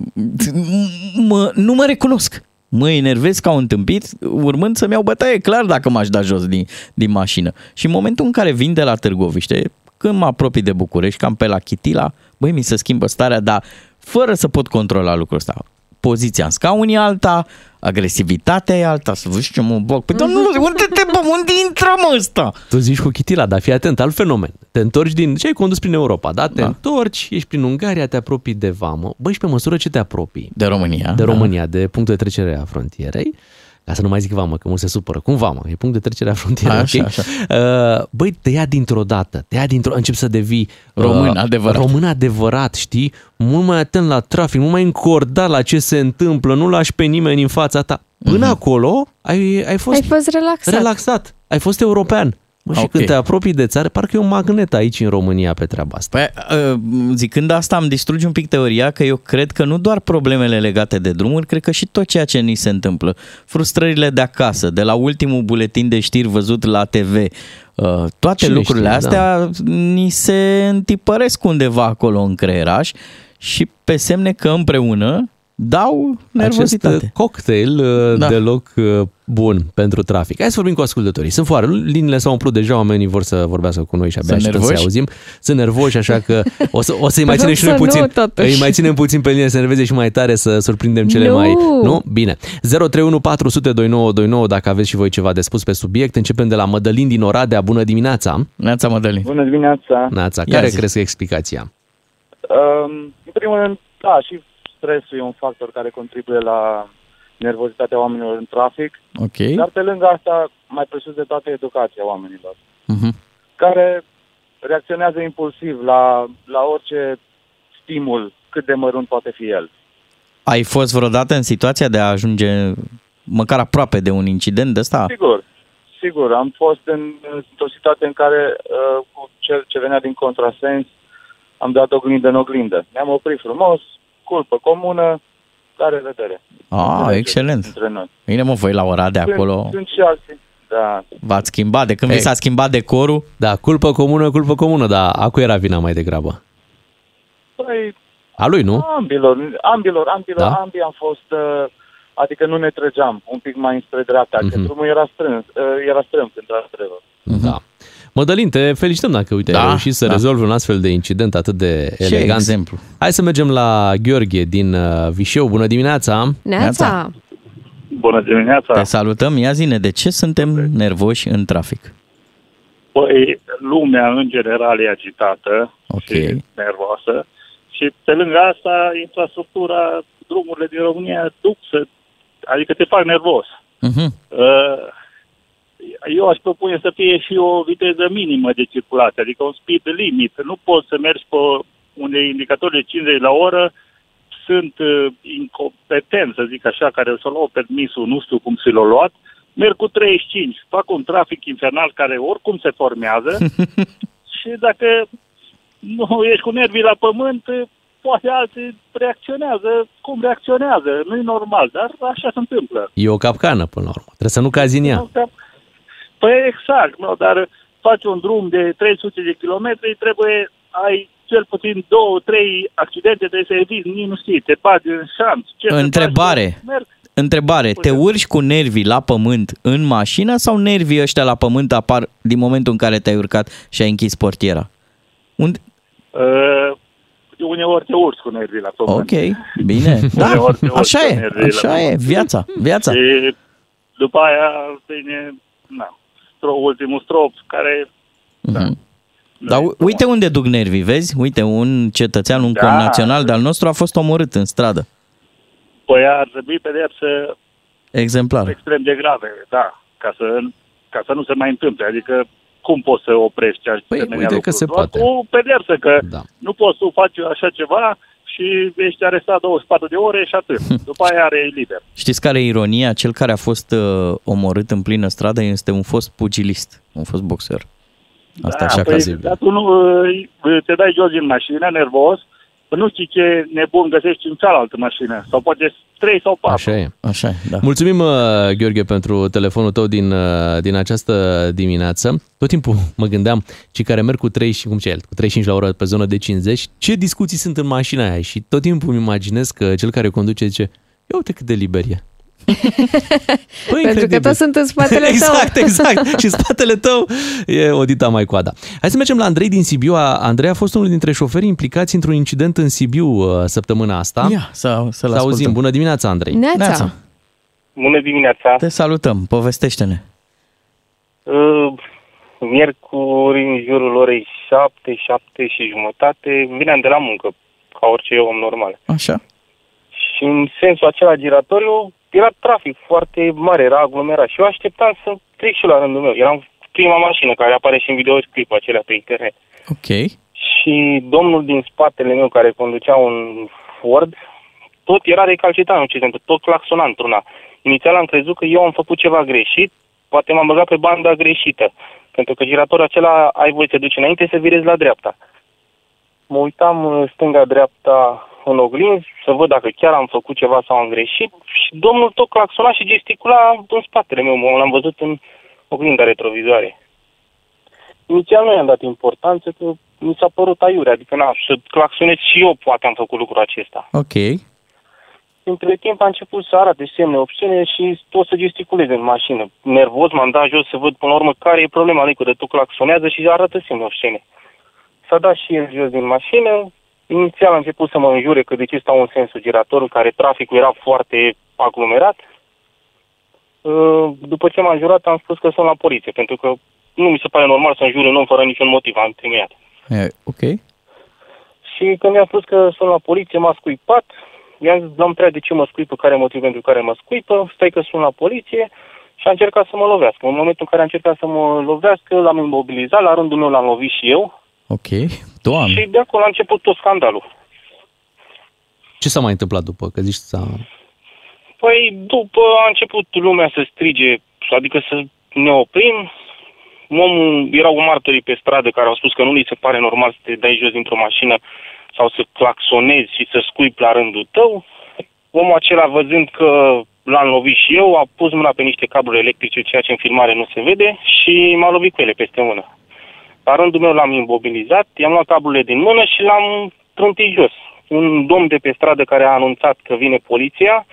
mă, nu mă recunosc. Mă enervez ca un tâmpit, urmând să-mi iau bătaie, clar dacă m-aș da jos din, din mașină. Și în momentul în care vin de la Târgoviște, când mă apropii de București, cam pe la Chitila, băi, mi se schimbă starea, dar fără să pot controla lucrul ăsta. Poziția în scaun e alta, agresivitatea e alta, să vă ce mă bag. Păi, domnule, unde te bă, unde intră mă ăsta? Tu zici cu chitila, dar fii atent, alt fenomen. Te întorci din... Ce ai condus prin Europa, da? Te Da. întorci, ești prin Ungaria, te apropii de vamă. Băi, și pe măsură ce te apropii De România. de România, de punctul de trecere a frontierei, ca să nu mai zic vamă, că mulți se supără. Cum vamă? E punct de trecere a frontierei, Așa, ok? așa. Uh, Băi, te ia dintr-o dată, te ia dintr-o... Încep să devii... uh, Român adevărat. Român adevărat, știi? Mult mai atent la trafic, mult mai încordat la ce se întâmplă, nu lași pe nimeni în fața ta. Până Mhm. acolo ai, ai fost Ai fost relaxat. relaxat, ai fost european. Bă, și Ok. când te apropii de țară, parcă e un magnet aici în România pe treaba asta. Păi, uh, zicând asta, am distruge un pic teoria că eu cred că nu doar problemele legate de drumuri, cred că și tot ceea ce ni se întâmplă. Frustrările de acasă, de la ultimul buletin de știri văzut la TV, uh, toate Cine lucrurile știe, da. astea ni se întipăresc undeva acolo în creieraș și pe semne că împreună dau nervozitate. Acest uh, cocktail uh, Da. deloc uh, bun pentru trafic. Hai să vorbim cu ascultătorii. Sunt foarte, liniile s-au umplut deja, oamenii vor să vorbească cu noi și abia Sunt așteptăm să nervoși? auzim. Sunt nervoși, așa că o, să, o să-i mai ținem și noi Să nu, puțin. totuși. îi mai ținem puțin pe linie să nerveze și mai tare să surprindem cele Nu. mai... Nu? Bine. 031 400 2929 dacă aveți și voi ceva de spus pe subiect. Începem de la Mădălin din Oradea. Bună dimineața! Neața Mădălin. Bună dimineața! Nața, Ia care zi. crezi că e explicația? Um, în primul rând, da, și stresul e un factor care contribuie la nervozitatea oamenilor în trafic, Ok. dar pe lângă asta, mai presus de toate, educația oamenilor, Mhm. care reacționează impulsiv la, la orice stimul, cât de mărunt poate fi el. Ai fost vreodată în situația de a ajunge măcar aproape de un incident de ăsta? Sigur, sigur, am fost în, într-o situație în care uh, cu cel ce venea din contrasens am dat oglindă în oglindă. Ne-am oprit frumos, culpă comună, la revedere. Ah, Înțelegere excelent. Între noi. Bine mă, voi la ora de acolo Sunt, sunt și alții. Da. v-ați schimbat. De când vi Ei. s-a schimbat decorul, Da, culpă comună, culpă comună, dar a cui era vina mai degrabă? Păi, A lui, nu? ambilor, ambilor, ambilor, Da? da? ambii am fost, uh, adică nu ne trăgeam un pic mai înspre dreapta, mm-hmm. că Mhm. drumul era strâns, uh, era strâmb când într-adevăr. Da. Mădălin, te felicităm dacă, uite, Da, ai reușit să da. rezolvi un astfel de incident atât de ce elegant. exemplu. Hai să mergem la Gheorghe din uh, Vișeu. Bună dimineața! Neața. Neața. Bună dimineața! Te salutăm. Ia zine, de ce suntem nervoși în trafic? Păi, lumea în general e agitată Ok. și nervoasă și pe lângă asta, infrastructura, drumurile din România duc să, adică te fac nervos. Mhm. Uh, Eu aș propune să fie și o viteză minimă de circulație, adică un speed limit. Nu poți să mergi pe unde indicatori de 50 la oră sunt uh, incompetenți, să zic așa, care să luau permisul, nu știu cum și l-au luat, merg cu 35, fac un trafic infernal care oricum se formează [LAUGHS] și dacă nu ești cu nervii la pământ, poate alții reacționează cum reacționează. Nu e normal, dar așa se întâmplă. E o capcană, până la urmă. Trebuie să nu cazi în ea. Nu, că- Păi exact, nu, dar faci un drum de 300 de kilometri, trebuie, ai cel puțin două, trei accidente, trebuie să eviți, nici nu știi, te bagi în șanț. Ce să Întrebare. faci? Merg. Întrebare, te urci cu nervii la pământ în mașină sau nervii ăștia la pământ apar din momentul în care te-ai urcat și ai închis portiera? Unde? Uh, uneori te urci cu nervii la pământ. Ok, bine. [LAUGHS] Da, Uneori te urci așa cu e, nervii la așa e, pământ. viața, viața. Și după aia vine, na, stro, ultimul strop, care... Mhm. Dar u- uite unde duc nervii, vezi? Uite, un cetățean, un Da. connațional de-al nostru a fost omorât în stradă. Păi ar trebui pedepsă Exemplar. extrem de grave, da, ca să, ca să nu se mai întâmple. Adică cum poți să oprești Păi, asemenea uite că lucruri? se Doar poate. Cu pedepsă, că Da. nu poți tu faci așa ceva și ești arestat 24 de ore și atât. [LAUGHS] După aia are liber. Știți care e ironia? Cel care a fost uh, omorât în plină stradă este un fost pugilist, un fost boxer. Asta așa păi, ca zi. dar tu nu uh, te dai jos din mașină, nervos, nu știi ce nebun găsești în cealaltă mașină. Sau poate trei sau patru. Așa e. Așa e, da. Mulțumim, uh, Gheorghe, pentru telefonul tău din, uh, din această dimineață. Tot timpul mă gândeam, cei care merg cu 3 și cum ce el, cu 35 la oră pe zonă de 50, ce discuții sunt în mașina aia și tot timpul îmi imaginez că cel care conduce zice, ia uite cât de liber e. Păi, Pentru că toți sunt în spatele [LAUGHS] tău. exact, exact. și în spatele tău e Odita mai coada. Hai să mergem la Andrei din Sibiu. Andrei a fost unul dintre șoferii implicați într-un incident în Sibiu uh, săptămâna asta. Ia, să, să-l Să auzim. Bună dimineața, Andrei. Neața. Neața. Bună dimineața! Te salutăm, povestește-ne. Uh, Miercuri, în jurul orei 7, 7 și jumătate, veneam de la muncă, ca orice om normal. Așa. Și în sensul acela giratoriu era trafic foarte mare, era aglomerat și eu așteptam să trec și eu la rândul meu. Eram prima mașină care apare și în videoclipul acelea pe internet. Ok. Și domnul din spatele meu care conducea un Ford, tot era recalcitrant, nu ce se întâmplă, tot claxona într-una. Inițial am crezut că eu am făcut ceva greșit, poate m-am băgat pe banda greșită. Pentru că giratorul acela ai voie să te duci înainte să virezi la dreapta. Mă uitam uh, stânga-dreapta în oglinzi să văd dacă chiar am făcut ceva sau am greșit și domnul tot claxona și gesticula în spatele meu, mă l-am văzut în oglinda retrovizoare. Inițial nu i-am dat importanță că mi s-a părut aiure, adică na, să claxonez și eu poate am făcut lucrul acesta. Ok. Între timp a început să arate semne obscene și tot să gesticuleze în mașină. Nervos m-am dat jos să văd până la urmă care e problema lui, că de tot claxonează și arată semne obscene. S-a dat și el jos din mașină, Inițial a început să mă înjure că de ce stau în sensul girator, în care traficul era foarte aglomerat. Uh, După ce m-a jurat, am spus că sunt la poliție, pentru că nu mi se pare normal să înjure un om fără niciun motiv, am trimiat. E, ok. Și când mi-a spus că sunt la poliție, m-a scuipat. I-am zis, l-am întrebat de ce mă scuipă, care e motivul pentru care mă scuipă, stai că sunt la poliție și a încercat să mă lovească. În momentul în care a încercat să mă lovească, l-am imobilizat, la rândul meu l-am lovit și eu. Ok. Doamne. Și de acolo a început tot scandalul. Ce s-a mai întâmplat după? Că zici s-a... Păi după a început lumea să strige, adică să ne oprim. Omul, erau martorii pe stradă care au spus că nu li se pare normal să te dai jos dintr-o mașină sau să claxonezi și să scuipi la rândul tău. Omul acela, văzând că l-am lovit și eu, a pus mâna pe niște cabluri electrice, ceea ce în filmare nu se vede, și m-a lovit cu ele peste mână. La rândul meu l-am imobilizat, i-am luat cablurile din mână și l-am trântit jos. Un domn de pe stradă care a anunțat că vine poliția,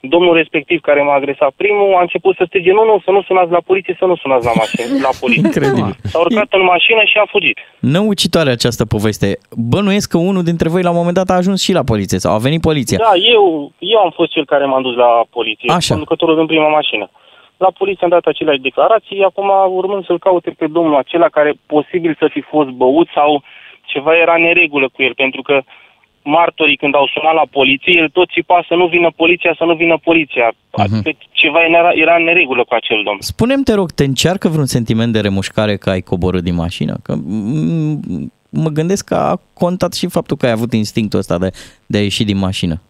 domnul respectiv care m-a agresat primul a început să strige, nu, nu, să nu sunați la poliție, să nu sunați la mașină, la poliție. Incredibil. S-a urcat în mașină și a fugit. Năucitoare această poveste. Bănuiesc că unul dintre voi la un moment dat a ajuns și la poliție sau a venit poliția. Da, eu, eu am fost cel care m-am dus la poliție, Așa. conducătorul din prima mașină. La poliție am dat aceleași declarații, acum urmând să-l caute pe domnul acela care posibil să fi fost băut sau ceva era neregulă cu el, pentru că martorii când au sunat la poliție, el tot țipa să nu vină poliția, să nu vină poliția. Adică ceva era, era în neregulă cu acel domn. Spune-mi, te rog, te încearcă vreun sentiment de remușcare că ai coborât din mașină? Că mm, mă gândesc că a contat și faptul că ai avut instinctul ăsta de, de a ieși din mașină.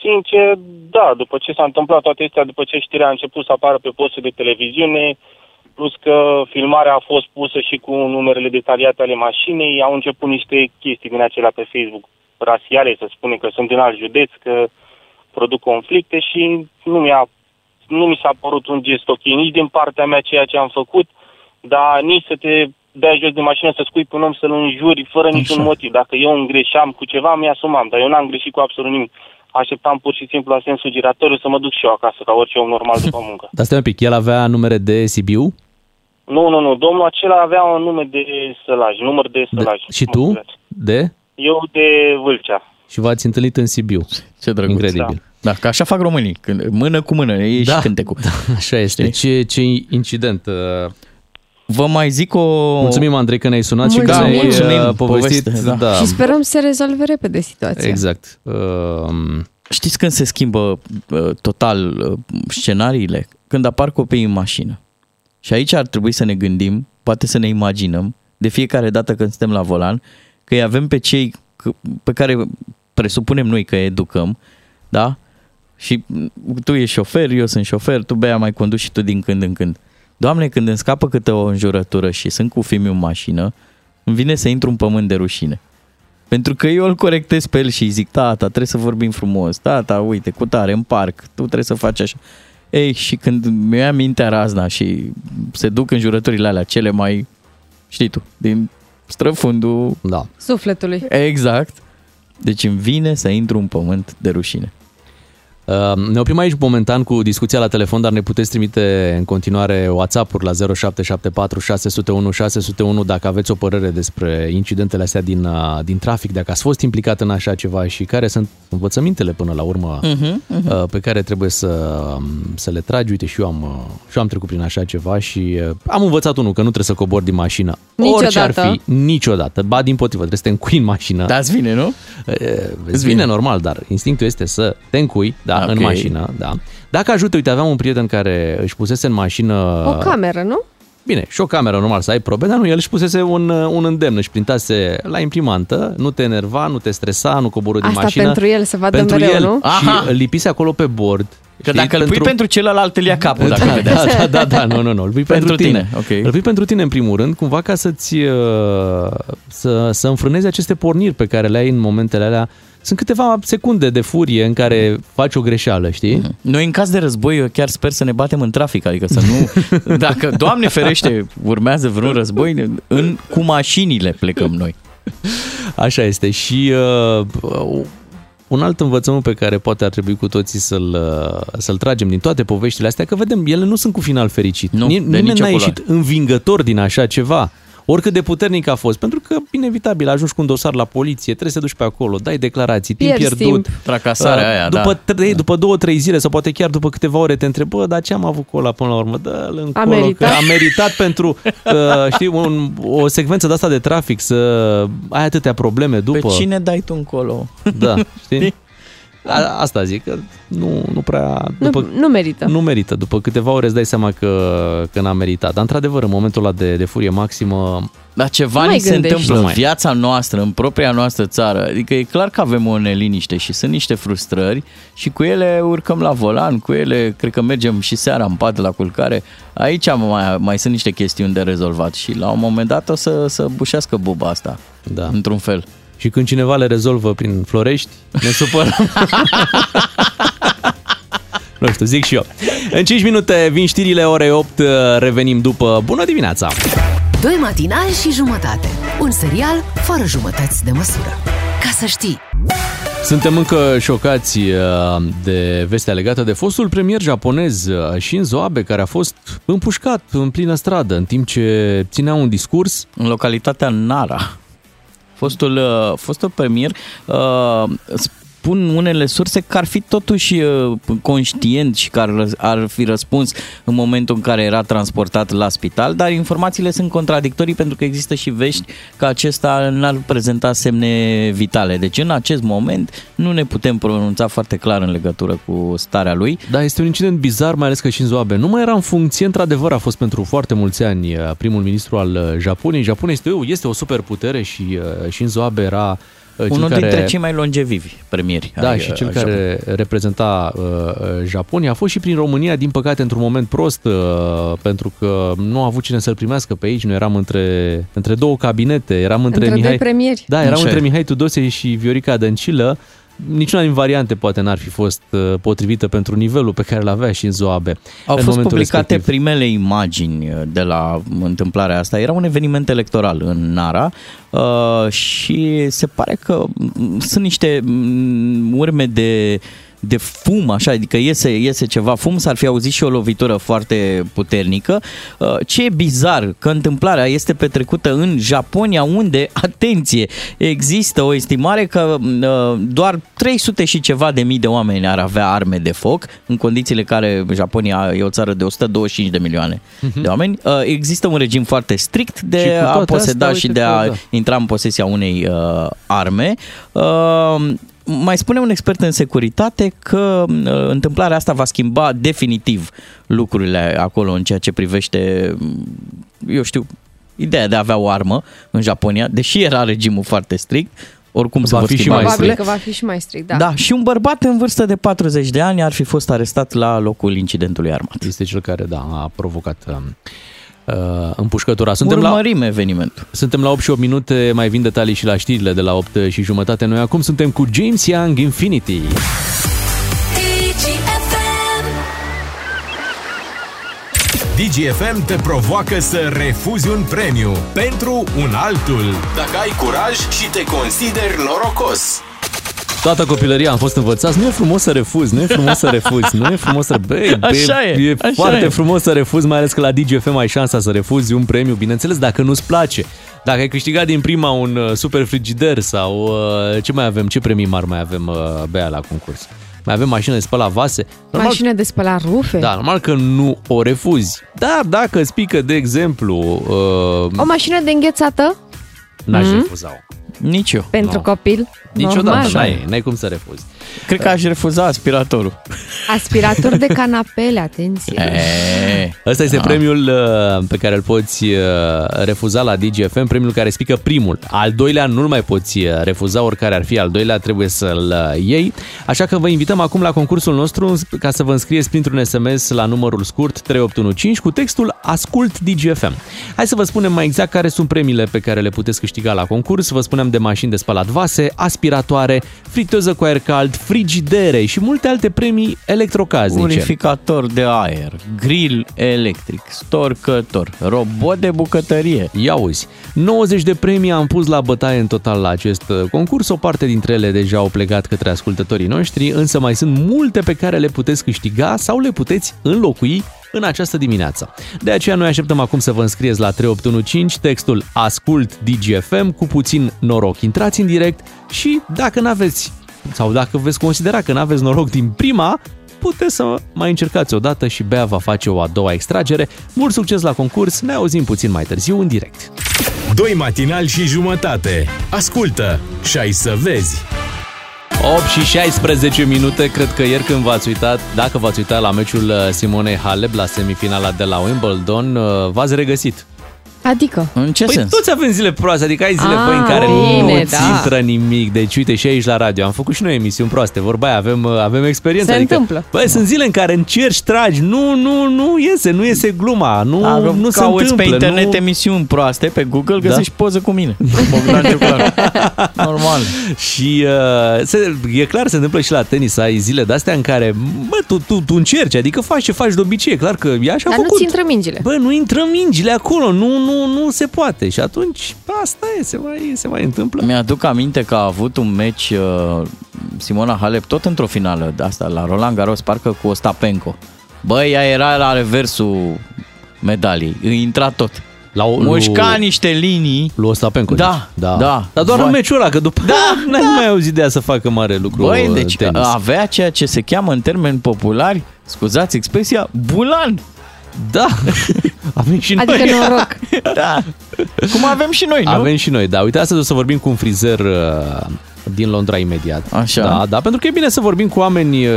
Sincer, da, după ce s-a întâmplat toate astea, după ce știrea a început să apară pe postul de televiziune, plus că filmarea a fost pusă și cu numerele detaliate ale mașinii, au început niște chestii din acelea pe Facebook rasiale, să spunem că sunt din alt județ, că produc conflicte și nu mi-a nu mi s-a părut un gest ok, nici din partea mea ceea ce am făcut, dar nici să te dai jos de mașină, să scui pe un om, să-l înjuri fără niciun motiv. Dacă eu îmi greșeam cu ceva, mi-asumam, dar eu n-am greșit cu absolut nimic. Așteptam pur și simplu la sensul giratoriu să mă duc și eu acasă, ca orice om normal după muncă. [LAUGHS] Dar stai un pic, el avea numere de Sibiu? Nu, nu, nu, domnul acela avea un nume de sălaj, număr de sălaj. Și tu? De? Eu de Vâlcea. Și v-ați întâlnit în Sibiu. Ce drăguț. Incredibil. Da, că așa fac românii, când, mână cu mână, e Da. și cântecul. Așa este. Ce, ce incident. Uh, Vă mai zic o... Mulțumim, Andrei, că ne-ai sunat și că Mulțumim. ne-ai Mulțumim, uh, povestit. poveste, da. da. Și sperăm să se rezolve repede situația. Exact. Uh, Știți când se schimbă uh, total uh, scenariile? Când apar copii în mașină. Și aici ar trebui să ne gândim, poate să ne imaginăm, de fiecare dată când suntem la volan, că îi avem pe cei pe care presupunem noi că educăm, da? Și tu ești șofer, eu sunt șofer, tu bea mai conduci și tu din când în când. Doamne, când îmi scapă câte o înjurătură și sunt cu filmul în mașină, îmi vine să intru în pământ de rușine. Pentru că eu îl corectez pe el și îi zic, tata, trebuie să vorbim frumos, tata, uite, cu tare, în parc, tu trebuie să faci așa. Ei, și când mi-a mintea razna și se duc în jurăturile alea cele mai, știi tu, din străfundul... Da. Sufletului. Exact. Deci îmi vine să intru în pământ de rușine. Uh, Ne oprim aici momentan cu discuția la telefon, dar ne puteți trimite în continuare WhatsApp-uri la 0774 601 601 dacă aveți o părere despre incidentele astea din, uh, din trafic, dacă ați fost implicat în așa ceva și care sunt învățămintele până la urmă Mhm, mhm. uh, pe care trebuie să, să le tragi. Uite, și eu am, uh, și eu am trecut prin așa ceva și uh, am învățat unul că nu trebuie să cobor din mașină. Orice ar Niciodată. fi, niciodată. Ba, din potrivă, trebuie să te încui în mașină. Da, îți vine, nu? Îți vine normal, dar instinctul este să te încui da, Ok. în mașină. Da. Dacă ajută, uite, aveam un prieten care își pusese în mașină... O cameră, nu? Bine, și o cameră normal să ai probe, dar nu, el își pusese un, un îndemn, își printase la imprimantă, nu te enerva, nu te stresa, nu coborâ din Asta mașină. pentru el, să vadă pentru mereu, el. nu? Și Aha. îl lipise acolo pe bord. Că dacă îl pui pentru celălalt, îl ia capul, dacă da, vedeți. da, da, da, da, nu, nu, nu, îl pui pentru, Pentru tine. tine, ok. Îl pui pentru tine în primul rând, cumva ca să-ți, uh, să, să înfrânezi aceste porniri pe care le ai în momentele alea. Sunt câteva secunde de furie în care faci o greșeală, știi? Noi în caz de război eu chiar sper să ne batem în trafic, adică să nu... [LAUGHS] Dacă, Doamne ferește, urmează vreun război, în, cu mașinile plecăm noi. Așa este și uh, un alt învățământ pe care poate ar trebui cu toții să-l, uh, să-l tragem din toate poveștile astea, că vedem, ele nu sunt cu final fericit. Nu, Ni- de Nimeni nicio n-a culoare. ieșit învingător din așa ceva. Oricât de puternic a fost, pentru că, inevitabil, ajungi cu un dosar la poliție, trebuie să te duci pe acolo, dai declarații, timp Pierzi pierdut. timp. Tracasarea Uh, aia, după, da. trei, după două, trei zile sau poate chiar după câteva ore te întrebi, bă, dar ce am avut cu ăla până la urmă? Dă-l încolo, meritat. că a meritat pentru, [LAUGHS] uh, știi, un, o secvență de asta de trafic să ai atâtea probleme după. Pe cine dai tu încolo? Da, [LAUGHS] știi? A, asta zic, că nu, nu prea... Nu, După, nu merită. nu merită. După câteva ore îți dai seama că, că n-a meritat. Dar, într-adevăr, în momentul ăla de, de furie maximă... Dar ceva Nu ni mai se gândești. întâmplă Nu în mai. viața noastră, în propria noastră țară. Adică e clar că avem o neliniște și sunt niște frustrări și cu ele urcăm la volan, cu ele cred că mergem și seara în pat la culcare. Aici mai, mai sunt niște chestiuni de rezolvat și la un moment dat o să, să bușească buba asta, Da. într-un fel. Și când cineva le rezolvă prin Florești, ne supărăm. [LAUGHS] nu știu, zic și eu. În 5 minute vin știrile ore 8, revenim după. Bună dimineața! Doi matinali și jumătate. Un serial fără jumătăți de măsură. Ca să știi. Suntem încă șocați uh, de vestea legată de fostul premier japonez uh, Shinzo Abe, care a fost împușcat în plină stradă în timp ce ținea un discurs. în localitatea Nara. Fostul, uh, fostul premier uh, spun unele surse că ar fi totuși uh, conștient și că ar, răs- ar fi răspuns în momentul în care era transportat la spital, dar informațiile sunt contradictorii pentru că există și vești că acesta n-ar prezenta semne vitale. Deci în acest moment nu ne putem pronunța foarte clar în legătură cu starea lui. Da, este un incident bizar, mai ales că Shinzo Abe nu mai era în funcție, într-adevăr a fost pentru foarte mulți ani uh, primul ministru al uh, Japoniei. Japonia este, este o superputere și uh, Shinzo Abe era uh, cel Unul care... dintre cei mai longevivi premieri. Da, ai, și uh, cel ai care reprezenta uh, uh, Japonia a fost și prin România, din păcate, într-un moment prost, uh, pentru că nu a avut cine să-l primească pe aici. Noi eram între, între două cabinete, eram între, Între Mihai... doi premieri. Da, eram Așa între e. Mihai Tudose și Viorica Dăncilă. Niciuna din variante poate n-ar fi fost uh, potrivită pentru nivelul pe care îl avea și în Zoabe. Au în fost momentul publicate respectiv. primele imagini uh, de la întâmplarea asta. Era un eveniment electoral în Nara uh, și se pare că mm, sunt niște mm, urme de de fum, așa, adică iese, iese ceva fum, s-ar fi auzit și o lovitură foarte puternică. Uh, Ce e bizar, că întâmplarea este petrecută în Japonia, unde, [LAUGHS] atenție, există o estimare că uh, doar 300 și ceva de mii de oameni ar avea arme de foc, în condițiile care Japonia e o țară de 125 de milioane de oameni. Uh, Există un regim foarte strict Mhm. Și de cu a toate poseda astea, și uite de că, a da. intra în posesia unei uh, arme. Uh, mai spune un expert în securitate că uh, întâmplarea asta va schimba definitiv lucrurile acolo în ceea ce privește, mm, eu știu, ideea de a avea o armă în Japonia, deși era regimul foarte strict, oricum se Va vor fi și schimba mai Probabil lucrurile. că va fi și mai strict, da. Da, și un bărbat în vârstă de 40 de ani ar fi fost arestat la locul incidentului armat. Este cel care, da, a provocat um, uh, împușcătura. Suntem la, Urmărim evenimentul. suntem la 8 și 8 minute, mai vin detalii și la știrile de la 8 și jumătate. Noi acum suntem cu James Young Infinity. DGFM te provoacă să refuzi un premiu pentru un altul. Dacă ai curaj și te consideri norocos. Toată copilăria am fost învățați, nu e frumos să refuzi, nu e frumos să refuzi, nu e frumos să... Băi, [LAUGHS] Așa e, e, e așa foarte e. frumos să refuzi, mai ales că la DGFM ai șansa să refuzi un premiu, bineînțeles, dacă nu-ți place. Dacă ai câștigat din prima un uh, super frigider sau uh, ce mai avem, ce premii mari mai avem, uh, Bea, la concurs? Mai avem mașină de spălat vase. Normal, Mașină de spălat rufe? da, normal că nu o refuzi. Dar dacă îți pică, de exemplu, uh, O mașină de înghețată n-aș Mhm. refuza-o. Nici eu. pentru Nu. copil? Niciodată, Normal. n-ai, n-ai cum să refuzi. Cred că aș refuza aspiratorul. Aspirator de canapele, atenție. E, Ăsta este da. premiul uh, pe care îl poți uh, refuza la DGFM, premiul care spică primul. Al doilea nu-l mai poți uh, refuza, oricare ar fi al doilea, trebuie să-l uh, iei. Așa că vă invităm acum la concursul nostru ca să vă înscrieți printr-un SMS la numărul scurt 3815 cu textul Ascult DGFM. Hai să vă spunem mai exact care sunt premiile pe care le puteți câștiga la concurs. Vă spunem de mașini de spălat vase, aspiratoare, friteză cu aer cald, frigidere și multe alte premii electrocasnice. Purificator de aer, grill electric, storcător, robot de bucătărie. Ia uzi, 90 de premii am pus la bătaie în total la acest uh, concurs, o parte dintre ele deja au plecat către ascultătorii noștri, însă mai sunt multe pe care le puteți câștiga sau le puteți înlocui în această dimineață. De aceea noi așteptăm acum să vă înscrieți la 3815 textul Ascult DGFM cu puțin noroc. Intrați în direct și dacă n-aveți sau dacă veți considera că n-aveți noroc din prima, puteți să mai încercați o dată și Bea va face o a doua extragere. Mult succes la concurs, ne auzim puțin mai târziu în direct. Doi matinali și jumătate. Ascultă și ai să vezi. 8 și 16 minute, cred că ieri când v-ați uitat, dacă v-ați uitat la meciul uh, Simonei Halep la semifinala de la Wimbledon, uh, v-ați regăsit. Adică? În ce Păi sens? toți avem zile proaste, adică ai zile Ah, băi, în care bine, nu-ți da. intră nimic. Deci uite și aici la radio, am făcut și noi emisiuni proaste, vorba aia, avem, uh, avem experiență. Se adică, întâmplă. Băi, sunt zile în care încerci, tragi, nu, nu, nu iese, nu iese gluma, nu, Da, nu se cauți întâmplă. pe internet nu... emisiuni proaste pe Google, Da? găsești poză cu mine. [LAUGHS] Bogdan Ciuclaru. Normal. Și uh, se, e clar, se întâmplă și la tenis, ai zile de-astea în care, bă, tu, tu, tu încerci, adică faci ce faci de obicei, e clar că ea și-a Dar făcut. nu-ți intră mingile. Bă, nu intră mingile acolo, nu, nu, nu se poate. Și atunci, asta e, se mai, se mai întâmplă. Mi-aduc aminte că a avut un meci uh, Simona Halep tot într-o finală de asta, la Roland Garros, parcă cu Ostapenko. Bă, ea era la reversul medaliei, îi intra tot. La o, Mușca niște linii. Lui Ostapenko, Da, deci. da. da. Dar doar Vai. în meciul ăla, că după da, [LAUGHS] n-ai mai auzit de ea să facă mare lucru Băi, în deci tenis. avea ceea ce se cheamă în termeni populari, scuzați expresia, bulan. Da, [LAUGHS] avem și Adică noi. noroc. [LAUGHS] Da. Cum avem și noi, nu? Avem și noi, da. Uite, astăzi o să vorbim cu un frizer uh, din Londra imediat. Așa. Da, da, pentru că e bine să vorbim cu oameni uh,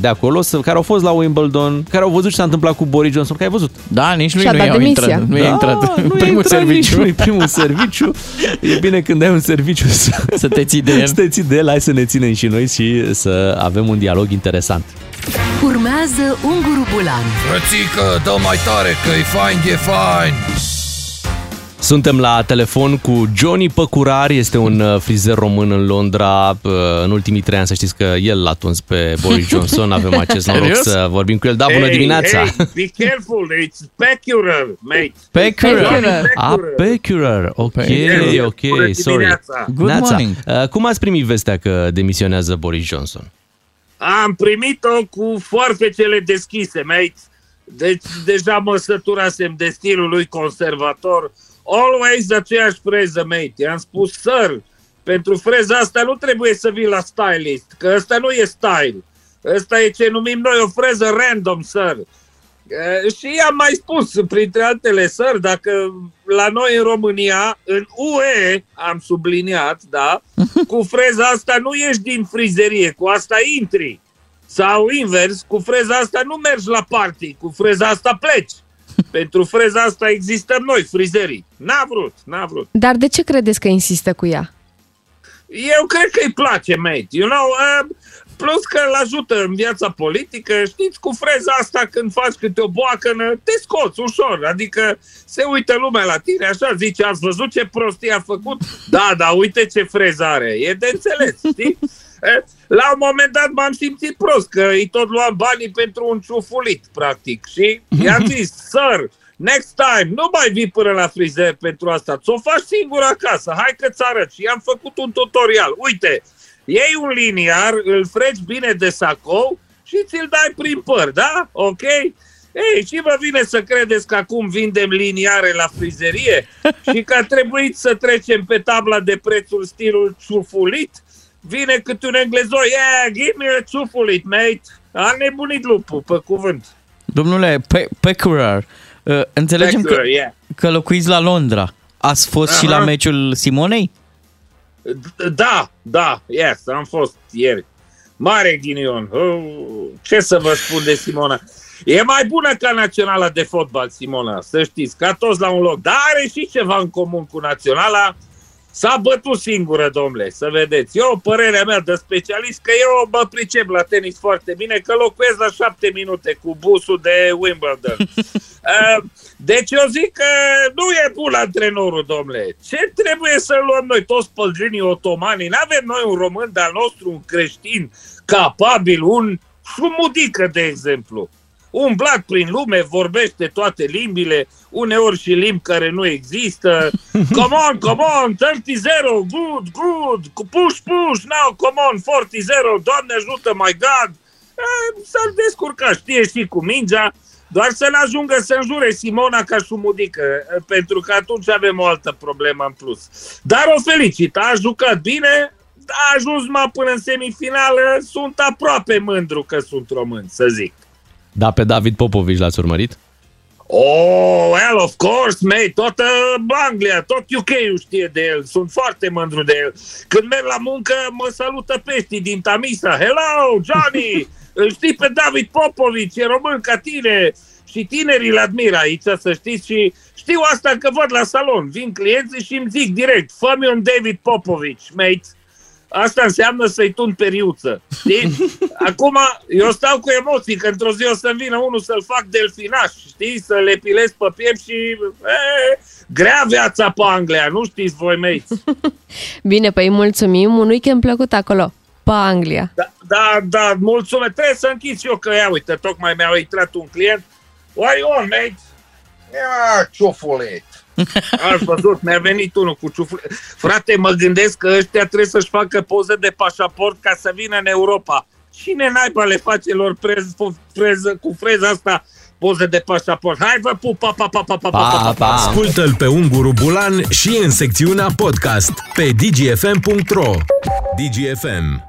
de acolo, să, care au fost la Wimbledon, care au văzut ce s-a întâmplat cu Boris Johnson, că ai văzut. Da, nici lui Și-a nu dat i-au demisia. intrat. Nu da, i-a intrat [LAUGHS] în nu i-a primul intrat serviciu. Nici, nu primul serviciu. E bine când ai un serviciu să, Să te ții de el. să te ții de el, hai să ne ținem și noi și să avem un dialog interesant. Urmează Unguru Bulan Frățică, dă mai tare că e fain, e fain. Suntem la telefon cu Johnny Păcurar, este un uh, frizer român în Londra. Uh, În ultimii trei ani să știți că el l-a tuns pe Boris [LAUGHS] Johnson, avem acest noroc Serios? să vorbim cu el. Da, bună Hey, dimineața! Hey, be careful, it's peculiar, mate. Peculiar. Peculiar. A, Pecular, ok, Peculiar. ok, Bună sorry. dimineața. Good Neața. morning. Uh, Cum ați primit vestea că demisionează Boris Johnson? Am primit-o cu foarfecele deschise, mate. Deci deja mă săturasem de stilul lui conservator. Always aceeași freză, mate. I-am spus, sir, pentru freza asta nu trebuie să vii la stylist, că ăsta nu e style. Ăsta e ce numim noi o freză random, sir. Eh, Și i-am mai spus, printre altele, sir, dacă la noi în România, în UE, am subliniat, da, [LAUGHS] cu freza asta nu ieși din frizerie, cu asta intri. Sau invers, cu freza asta nu mergi la party, cu freza asta pleci. [LAUGHS] Pentru freza asta existăm noi, frizerii. N-a vrut, n-a vrut. Dar de ce credeți că insistă cu ea? eu cred că îi place, mate. You know, uh, plus că îl ajută în viața politică. Știți, cu freza asta, când faci câte o boacănă, te scoți ușor. Adică se uită lumea la tine, așa zice, ați văzut ce prostie a făcut? Da, da, uite ce freză are. E de înțeles, știi? Eh, La un moment dat m-am simțit prost, că îi tot luam banii pentru un ciufulit, practic. Și i-am [LAUGHS] zis, sir, next time, nu mai vii până la frizer pentru asta, ți-o faci singur acasă, hai că-ți arăt. Și i-am făcut un tutorial. Uite, iei un liniar, îl freci bine de sacou și ți-l dai prin păr, da? Ok? Ei, și vă vine să credeți că acum vindem liniare la frizerie [LAUGHS] și că a trebuit să trecem pe tabla de prețul stilul ciufulit? Vine cât un englezoi, yeah, give me a ciufulit, mate. A nebunit lupul, pe cuvânt. Domnule Pe- Peckerer, uh, înțelegem că, Peckerer, yeah. că locuiți la Londra. Ați fost și la Aha. meciul Simonei? Da, da, yes, am fost ieri. Mare ghinion. Oh, ce să vă spun de Simona? E mai bună ca naționala de fotbal, Simona, să știți, ca toți la un loc. Dar are și ceva în comun cu naționala. S-a bătut singură, domnule, să vedeți. Eu, părerea mea de specialist, că eu mă pricep la tenis foarte bine, că locuiesc la șapte minute cu busul de Wimbledon. [LAUGHS] Uh, Deci eu zic că nu e bun antrenorul, domnule. Ce trebuie să luăm noi toți pălginii otomanii? N-avem noi un român de-al nostru, un creștin capabil, un șumudică, de exemplu. Umblat prin lume, vorbește toate limbile, uneori și limbi care nu există. [LAUGHS] Come on, come on, 30-0, good, good, push, push, now, come on, 40-0, Doamne ajută, my God. Eh, S-ar descurca, știe și cu mingea, doar să nu ajungă să înjure Simona ca șumudică, eh, pentru că atunci avem o altă problemă în plus. Dar o felicit, a jucat bine, a ajuns mai până în semifinală, sunt aproape mândru că sunt român, să zic. Da, pe David Popovici l-ați urmărit? Oh, well, of course, mate, toată Anglia, tot UK-ul știe de el, sunt foarte mândru de el. Când merg la muncă, mă salută peștii din Tamisa. Hello, Johnny! [LAUGHS] Îl știi pe David Popovici, e român ca tine. Și tinerii îl admiră aici, să știți, și știu asta că văd la salon. Vin clienții și îmi zic direct, fă-mi un David Popovici, mate. Asta înseamnă să-i tun periuță. Știi? [LAUGHS] Acum, eu stau cu emoții, că într-o zi o să-mi vină unul să-l fac delfinaș, știi? Să le pilez pe piept și... E, grea viața pe Anglia, nu știți voi, mei. [LAUGHS] Bine, păi mulțumim, un weekend plăcut acolo, pe Anglia. Da, da, da, mulțumesc. Trebuie să închid și eu că, ia uite, tocmai mi-a intrat un client. What are you on, mate? Ia, ciufulet. [LAUGHS] Ați văzut, mi-a venit unul cu ciufulet. Frate, mă gândesc că ăștia trebuie să-și facă poze de pașaport ca să vină în Europa. Cine naiba le face lor prez, freză, cu freza asta poze de pașaport? Hai vă pup, pa, pa, pa, pa, pa, pa, pa, pa. Ascultă-l pe Unguru Bulan și în secțiunea podcast pe dgfm.ro DGFM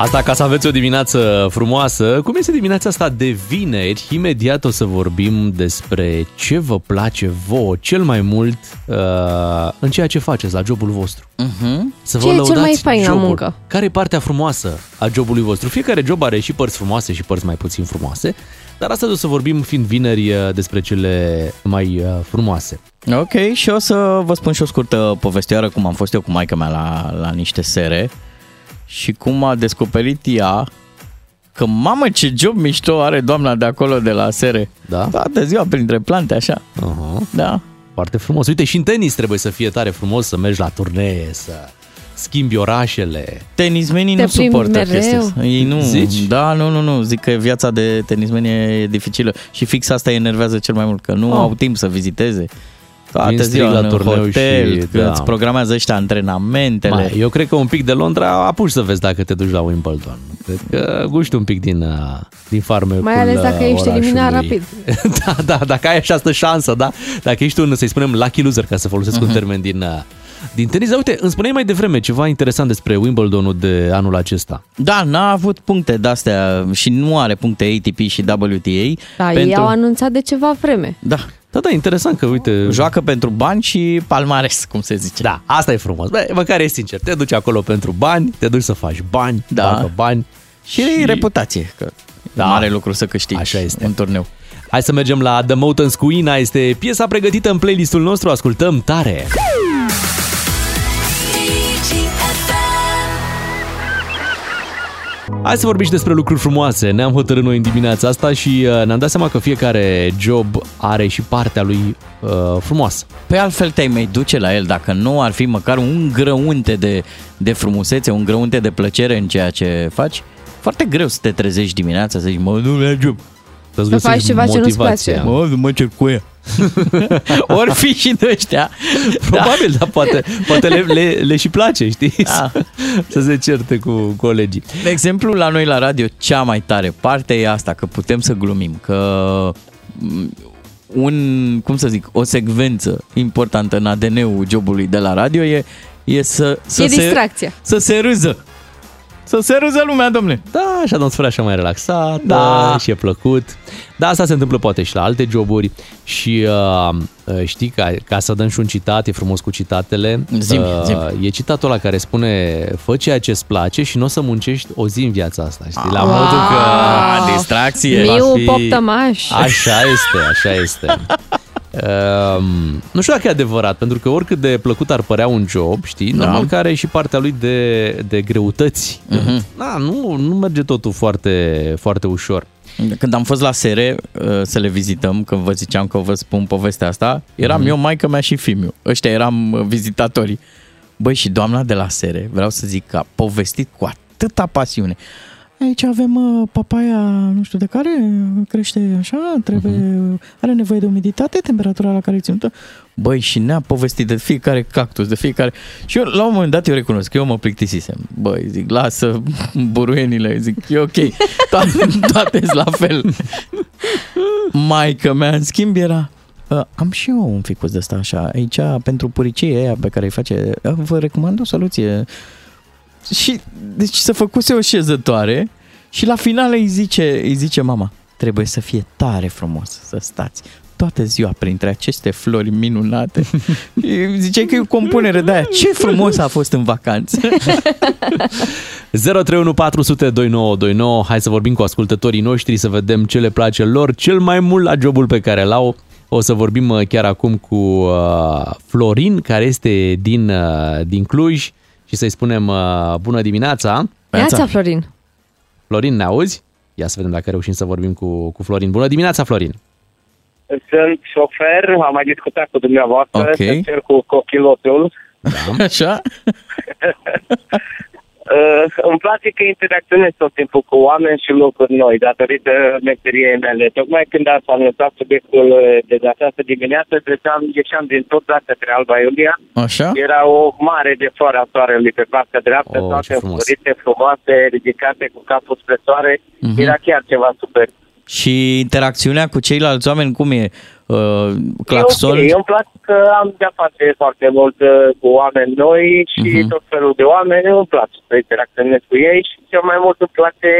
Asta ca să aveți o dimineață frumoasă. Cum este dimineața asta de vineri? Imediat o să vorbim despre ce vă place vouă cel mai mult uh, în ceea ce faceți la jobul vostru. Uh-huh. Să Ce e cel mai fain la jobul. muncă? Care e partea frumoasă a jobului vostru? Fiecare job are și părți frumoase și părți mai puțin frumoase, dar astăzi o să vorbim, fiind vineri, uh, despre cele mai uh, frumoase. Ok, și o să vă spun și o scurtă povestioară cum am fost eu cu maica mea la, la niște sere și cum a descoperit ea că mamă ce job mișto are doamna de acolo de la sere. Da? Toată ziua printre plante așa. Uh-huh. Da. Foarte frumos. Uite, și în tenis trebuie să fie tare frumos să mergi la turnee, să schimbi orașele. Tenismenii Te nu plimbi suportă mereu. chestia asta. Ei nu. Zici? Da, nu, nu, nu. Zic că viața de tenismeni e dificilă și fix asta îi enervează cel mai mult, că nu Oh. au timp să viziteze. Toată Vin strict ziua la în turneu hotel, și- că da. îți programează ăștia antrenamentele. Mai, eu cred că un pic de Londra apuci să vezi dacă te duci la Wimbledon. Cred că guști un pic din, uh, din farmecul Mai ales dacă uh, ești eliminat orașului. rapid. [LAUGHS] da, da, dacă ai această șansă, da. Dacă ești un, să-i spunem, lucky loser, ca să folosesc Mhm. un termen din, uh, din tenis. Dar uite, îmi spuneai mai devreme ceva interesant despre Wimbledonul de anul acesta. Da, n-a avut puncte de-astea și nu are puncte ATP și WTA. Da, ei au anunțat de ceva vreme. Da. Da, da, interesant că, uite... Joacă pentru bani și palmares, cum se zice. Da, asta e frumos. Bă, măcar e sincer, te duci acolo pentru bani, te duci să faci bani, Da. facă bani. Și, și reputație, că da. mare lucru să câștigi Așa este. un turneu. Hai să mergem la The Mountains cu Ina, este piesa pregătită în playlistul nostru, ascultăm tare! Hai să vorbim și despre lucruri frumoase. Ne-am hotărât noi în dimineața asta și uh, ne-am dat seama că fiecare job are și partea lui uh, frumoasă. Pe altfel te-ai mai duce la el dacă nu ar fi măcar un grăunte de, de frumusețe, un grăunte de plăcere în ceea ce faci. Foarte greu să te trezești dimineața să zici, mă, nu la job. Să-ți Să faci găsești ceva ce nu-ți motivația. place. Mă, nu mă cer cu ea. [LAUGHS] Ori fi și de ăștia. Probabil, dar poate, poate le, le, le și place, știi? Da. [LAUGHS] Să se certe cu colegii. De exemplu, la noi la radio, cea mai tare parte e asta, că putem să glumim, că m, un, cum să zic, o secvență importantă în ADN-ul jobului de la radio e, e să, să, E se, distracția. să se râză. Să se râză lumea, domne. Da, și atmosfera așa mai relaxată Da. și e plăcut. Da, asta se întâmplă poate și la alte joburi și uh, uh, știi, ca, ca să dăm și un citat, e frumos cu citatele. Zi-mi, uh, zi-mi. E citatul ăla care spune fă ceea ce îți place și nu o să muncești o zi în viața asta, știi? La Wow. modul că... Ah, distracție. va Miu fi- Poptămaș. Așa este, așa este. [LAUGHS] Um, nu știu dacă e adevărat, pentru că oricât de plăcut ar părea un job, știi, Da. normal că are și partea lui de, de greutăți. Mhm. Da, nu, nu merge totul foarte, foarte ușor. Când am fost la sere uh, să le vizităm, când vă ziceam că vă spun povestea asta, eram eu, maica mea și fimiu. Ăștia eram uh, vizitatorii. Băi, și doamna de la sere, vreau să zic că a povestit cu atâta pasiune. Aici avem uh, papaya, nu știu de care, crește așa, trebuie, are nevoie de umiditate, temperatura la care e ținută. Băi, și ne-a povestit de fiecare cactus, de fiecare... Și eu, la un moment dat, eu recunosc că eu mă plictisisem. Băi, zic, lasă [LAUGHS] buruienile, zic, e ok, [LAUGHS] toate, toate la fel. Maica mea, în schimb, era... "Uh, Am și eu un ficus de ăsta așa, aici pentru puricii aia pe care îi face, "Uh, vă recomand o soluție. Și, deci să făcuse o șezătoare și la final îi zice, îi zice mama, trebuie să fie tare frumos să stați toată ziua printre aceste flori minunate. [LAUGHS] Ziceai că e o compunere de aia. Ce frumos a fost în vacanță. 031 400 2929. Hai să vorbim cu ascultătorii noștri să vedem ce le place lor cel mai mult la jobul pe care l-au. O să vorbim uh, chiar acum cu uh, Florin, care este din, uh, din Cluj și să-i spunem uh, bună dimineața. Neața, Florin. Florin, ne auzi? Ia să vedem dacă reușim să vorbim cu, cu Florin. Bună dimineața, Florin! Sunt șofer, am mai discutat cu dumneavoastră, Ok. să cer cu cochilotul. Da. Așa? [LAUGHS] Uh, îmi place că interacționez tot timpul cu oameni și lucruri noi, datorită meseriei mele. Tocmai când ați anunțat subiectul uh, de această dimineață, treceam, ieșeam din tot către Alba Iulia. Așa? Era o mare de floare a soarelui pe partea dreaptă, Oh, toate ce frumos. înflorite, frumoase, ridicate cu capul spre soare. Mhm. Era chiar ceva super. Și interacțiunea cu ceilalți oameni, cum e? Uh, claxon? E ok. Îmi place că am de-a face foarte mult uh, cu oameni noi și Mhm. tot felul de oameni. Îmi place să interacționez cu ei și cel mai mult îmi place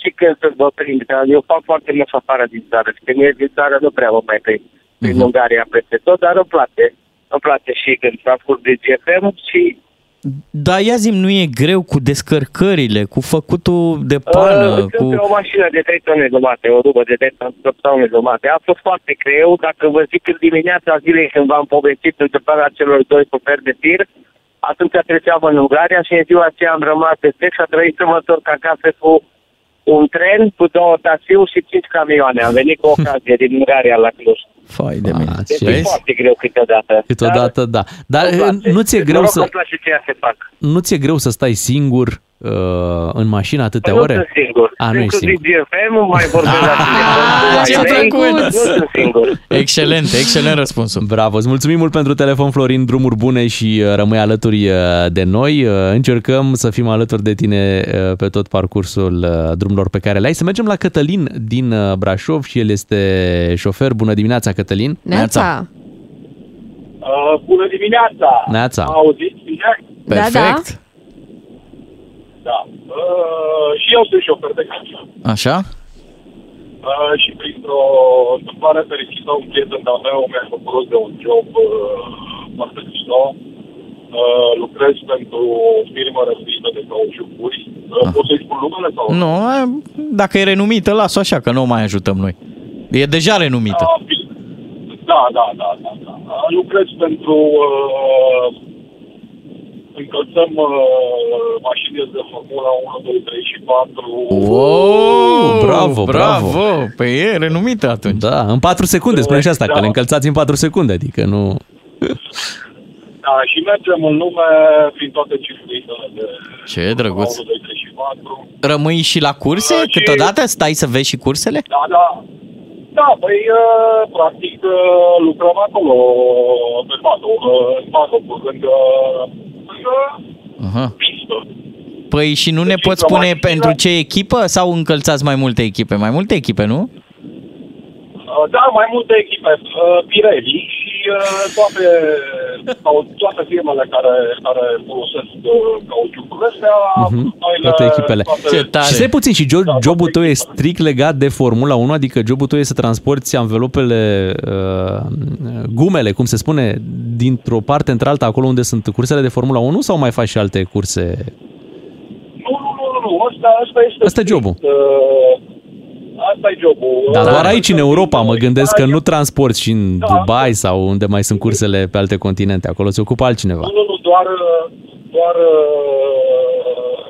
și când sunt vă prind. Că Eu fac foarte mult afară din țară și când ies din țară nu prea mă mai prind prin Mhm. Ungaria peste tot, dar îmi place. Îmi place și când ascult de GFM și Dar ia zi nu e greu cu descărcările, cu făcutul de pană, Uh, cu... Sunt pe o mașină de 3 tone jumate, o rubă de 3 tone jumate. A fost foarte greu. Dacă vă zic în dimineața zilei când v-am povestit întâmplarea celor doi șoferi de tir, atunci treceam în Ungaria și în ziua aceea am rămas de text și a trebuit să mă întorc acasă cu un tren, cu două taxiuri și cinci camioane. Am venit cu ocazie din Ungaria la Cluj. Fai de mine. Deci ce- e foarte greu câteodată. Câteodată, da. Dar îmi place. nu ți-e greu Noroc să... că îmi place ceea ce fac. Nu ți-e greu să stai singur uh, în mașină atâtea Păi ore? Nu sunt singur. A, nu ești Inclusiv singur. GFM, mai vorbesc la telefon cu ce ai mei. plăcut! Nu sunt singur. Excelent, excelent răspunsul. Bravo, îți mulțumim mult pentru telefon, Florin, drumuri bune și uh, rămâi alături uh, de noi. Uh, Încercăm să fim alături de tine uh, pe tot parcursul uh, drumurilor pe care le ai. Să mergem la Cătălin din uh, Brașov și el este șofer. Bună dimineața, Cătălin! Neața. Uh, bună dimineața! Neața. Auziți bine? Da, da. Da. Uh, și eu sunt șofer de camion. Așa? Uh, și printr-o întâmplare fericită, un prieten de-al meu mi-a făcut de un job uh, foarte mișto. Uh, lucrez pentru o firmă răspită de cauciucuri. Uh, pot să-i spun numele sau? Nu, a, dacă e renumită, las-o așa, că nu o mai ajutăm noi. E deja renumită. Ah, bine. Da, da, da, da, da. Uh, Lucrez pentru uh, încălțăm uh, mașinile de Formula 1, 2, 3 și 4. Wow, bravo, bravo. bravo. Păi e renumită atunci. Da, în 4 secunde, spune și asta, că le încălțați în 4 secunde, adică nu... Da, și mergem în lume prin toate circuitele de Ce drăguț. Formula 1, 2, 3 și 4. Rămâi și la curse? Da, și- Câteodată stai să vezi și cursele? Da, da. Da, păi, uh, practic, uh, lucrăm acolo, pe paddock, uh, în paddock, lângă, lângă Aha. pistă. Păi și nu ne Deci, poți la spune mașină- pentru ce echipă sau încălțați mai multe echipe? Mai multe echipe, nu? Uh, Da, mai multe echipe, uh, Pirelli și uh, toate, sau toate firmele care, care folosesc uh, cauciucurile astea, noi le- Toate echipele. toate- Și stai puțin, și jo- Da, jobul toate tău e echipele. strict legat de Formula 1, adică jobul tău e să transporti anvelopele, uh, gumele, cum se spune, dintr-o parte într-alta, acolo unde sunt cursele de Formula 1 sau mai faci și alte curse? Nu, nu, nu, nu, nu, asta, asta este... Asta e jobul. Uh, asta e jobul. Dar Uh, doar aici în Europa, mă gândesc că nu transporti și în Da. Dubai sau unde mai sunt cursele pe alte continente, acolo se ocupă altcineva. Nu, nu, nu, doar, doar, uh,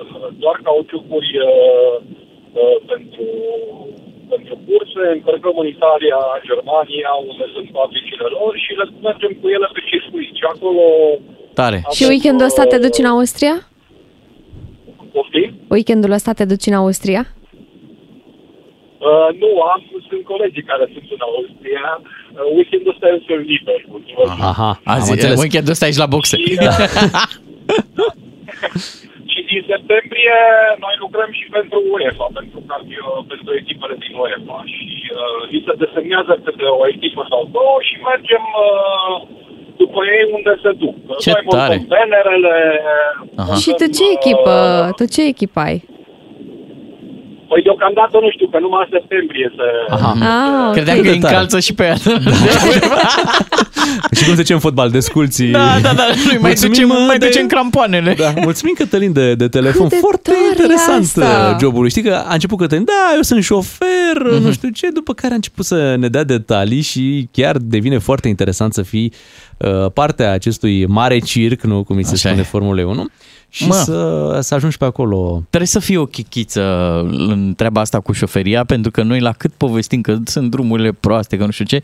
doar cauciucuri uh, uh, pentru, pentru curse, încărcăm în Italia, Germania, unde sunt fabricile lor și le mergem cu ele pe circuit. Și acolo Tare. Și weekendul ăsta te duci în Austria? poftim. Weekendul ăsta te duci în Austria? Uh, nu, am, sunt colegii care sunt în Austria. Uh, weekendul ăsta este liber. Aha, am Azi, înțeles. weekendul ăsta ești la boxe. Și, [LAUGHS] și din septembrie noi lucrăm și pentru UEFA, pentru, cardio, pentru echipele din UEFA. Și uh, li se desemnează câte o echipă sau două și mergem uh, după ei unde se duc. Ce noi montăm tare! Banerele, Aha. Și tu ce echipă, tu ce echipă ai? Păi deocamdată nu știu, că numai în septembrie se... Aha. Ah, ok. Credeam că îi încalță și pe ea. [LAUGHS] [LAUGHS] Și cum se zice în fotbal, desculții. Da, da, da, nu mai Mulțumim, ducem, mă, mai de- ducem crampoanele. Da, mulțumim Cătălin de, de telefon. Cât de Foarte tare e interesant asta. uh, jobul. Știi că a început Cătălin, da, eu sunt șofer, Mhm. nu știu ce, după care a început să ne dea detalii și chiar devine foarte interesant să fii uh, partea acestui mare circ, nu cum îi se Așa spune e. Formule 1, și Mă. să, să ajungi pe acolo. Trebuie să fii o chichiță în treaba asta cu șoferia, pentru că noi la cât povestim că sunt drumurile proaste, că nu știu ce,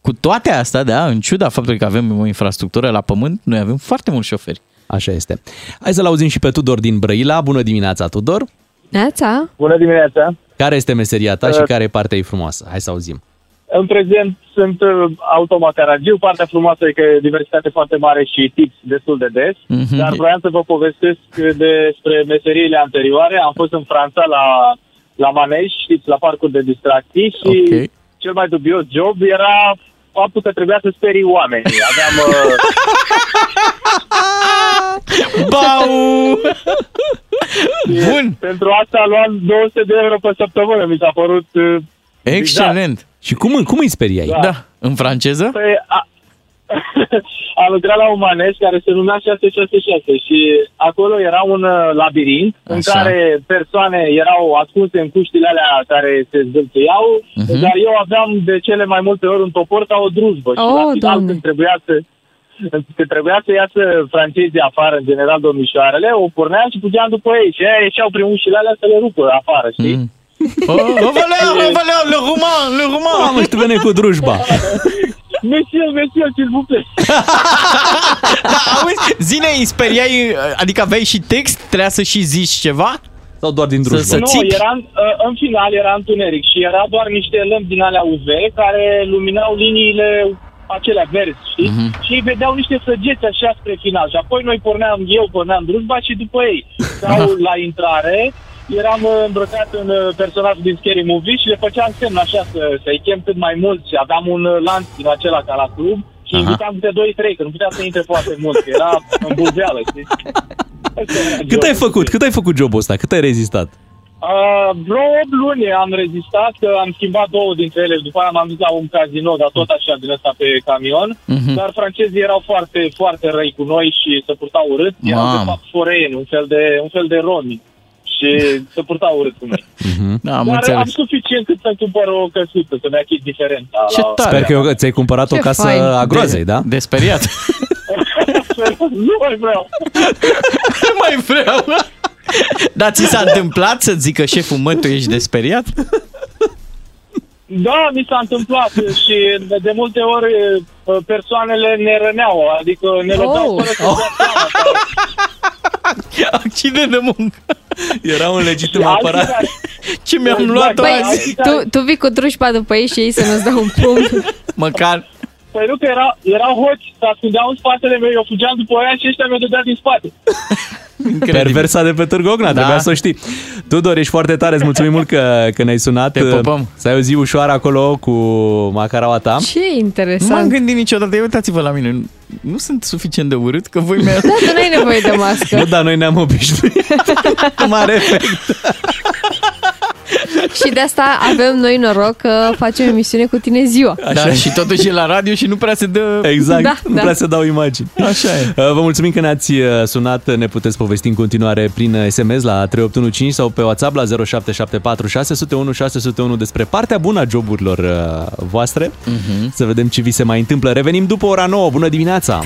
cu toate astea, da, în ciuda faptului că avem o infrastructură la pământ, noi avem foarte mulți șoferi. Așa este. Hai să-l auzim și pe Tudor din Brăila. Bună dimineața, Tudor! Neața? Bună dimineața! Care este meseria ta și Uh, care e partea ei frumoasă? Hai să auzim. În prezent sunt uh, automacaragiu, partea frumoasă e că e diversitate foarte mare și tips destul de des, Mhm. dar vreau să vă povestesc despre meseriile anterioare. Am fost în Franța la, la Manej, știți, la parcuri de distracții și Ok. cel mai dubios job era faptul că trebuia să sperii oamenii. Aveam... Uh, [LAUGHS] Bau! Bun! pentru asta luam 200 de euro pe săptămână, mi s-a părut... Uh, Excelent! Și cum, cum îi speriai? Da. Da. În franceză? Păi, a, [LAUGHS] am lucrat la un manej care se numea 666 și acolo era un uh, labirint în Așa. care persoane erau ascunse în cuștile alea care se zdâlțăiau, Mhm. dar eu aveam de cele mai multe ori un topor ca o drujbă și Oh, la final Doamne. când trebuia să [LAUGHS] când trebuia să iasă francezii afară, în general domnișoarele, o porneam și puteam după ei și aia ieșeau prin ușile alea să le rupă afară, știi? Mm. Oh, reveleu, reveleu, le roman, le roman! Mamă, și tu veni cu drujba. [LAUGHS] Monsieur, monsieur, s'il vous plaît. Da, [LAUGHS] auzi, zine, îi speriai, adică aveai și text, trebuia să și zici ceva? Sau doar din Să- drujba? să nu, țipi? era, în- uh, în final era întuneric și era doar niște lămpi din alea UV care luminau liniile acelea verzi, știi? Mhm. Și ei vedeau niște săgeți așa spre final și apoi noi porneam, eu porneam drujba și după ei. [LAUGHS] Sau la intrare eram uh, îmbrăcat în uh, personajul din Scary Movie și le făceam semn așa să, să-i chem cât mai mult și aveam un uh, lanț din acela ca la club și Aha. invitam câte 2-3, că nu putea să intre foarte mult, că era în bulveală, știi? Asta era Cât ai jobul. făcut? Cât ai făcut jobul ăsta? Cât ai rezistat? Uh, vreo 8 luni am rezistat, că am schimbat două dintre ele, după aia m-am dus la un casino, dar tot așa din ăsta pe camion, Mhm. dar francezii erau foarte, foarte răi cu noi și se purtau urât, erau de Mamă. fapt foreeni, un fel de, un fel de romi și se purtau urât cu noi. Da, am dar am înțeles. suficient cât să-mi cumpăr o căsuță, să-mi achit diferența. Ce la... tare. Sper că eu- ți-ai cumpărat o Ce casă fain. a groazei, da? De speriat. Să [LAUGHS] [LAUGHS] nu mai vreau. [LAUGHS] Nu mai vreau. Dar ți s-a întâmplat să zică șeful, mă, tu ești desperiat? Da, mi s-a întâmplat și de- de multe ori uh, persoanele ne răneau, adică ne lăsau Oh. fără să dea seama. Accident de muncă. Era un legitim Și alții apărat. care- Ce mi-am Exact, luat băi, azi? alții care- Tu, tu vii cu drușpa după ei și ei să nu-ți dau un pumn. [LAUGHS] Măcar Păi nu că era, erau hoți, se ascundeau în spatele meu, eu fugeam după aia și ăștia mi-au dădea din spate. [LAUGHS] Perversa de pe Târgu Ocna, da. trebuia să o știi. Tudor, ești foarte tare, îți mulțumim mult că, că ne-ai sunat. Te pupăm. Să ai o zi ușoară acolo cu macaraua ta. Ce Nu m-am interesant. gândit niciodată, uitați-vă la mine, nu sunt suficient de urât că voi mi-a... Da, tu n-ai nevoie de mască. Nu, dar noi ne-am obișnuit. [LAUGHS] Mare efect. Și de asta avem noi noroc că facem emisiune cu tine ziua. Da, și totuși e la radio și nu prea se dă... Exact, Da, nu da. prea se dau imagini. Așa e. Uh, Vă mulțumim că ne-ați uh, sunat, ne puteți povesti în continuare prin uh, SMS la 3815 sau pe WhatsApp la 0774 601 601 despre partea bună a joburilor uh, voastre. Mhm. Să vedem ce vi se mai întâmplă. Revenim după ora 9. Bună dimineața!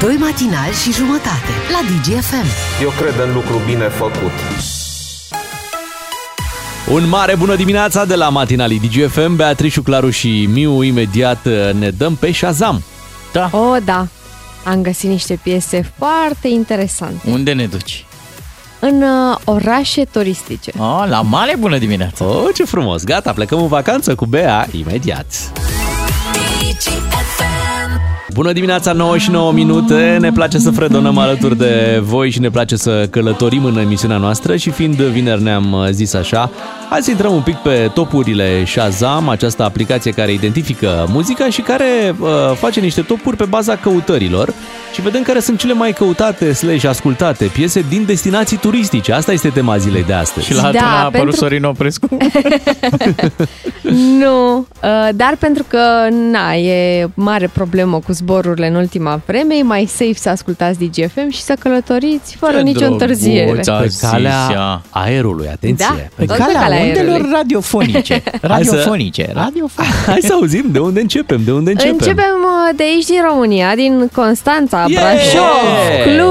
Doi matinali și jumătate la DGFM. Eu cred în lucru bine făcut. Un mare bună dimineața de la matinalii DGFM. Beatrice, Claru și Miu imediat uh, ne dăm pe Shazam. Da. Oh, da. Am găsit niște piese foarte interesante. Unde ne duci? În uh, orașe turistice. Oh, la mare bună dimineața! Oh, ce frumos! Gata, plecăm în vacanță cu Bea imediat. Bună dimineața, 9 și 9 minute. Ne place să fredonăm alături de voi și ne place să călătorim în emisiunea noastră și fiind vineri ne-am uh, zis așa, hai să intrăm un pic pe topurile Shazam, această aplicație care identifică muzica și care uh, face niște topuri pe baza căutărilor și vedem care sunt cele mai căutate slash ascultate piese din destinații turistice. Asta este tema zilei de astăzi. Și la altul Da, n-a apărut pentru- Sorin Oprescu? [LAUGHS] Nu, uh, dar pentru că na, e mare problemă cu zborurile în ultima vreme, e mai safe să ascultați DGFM și să călătoriți fără Ce nicio drăguț, întârziere. da. Pe Zisea. calea aerului, atenție. Da. Pe Tot pe calea calea undelor aerului. radiofonice. [LAUGHS] Radiofonice. Radiofonice. Hai să auzim de unde începem, de unde începem. Începem uh, de aici din România, din Constanța, Yeah! Brașov,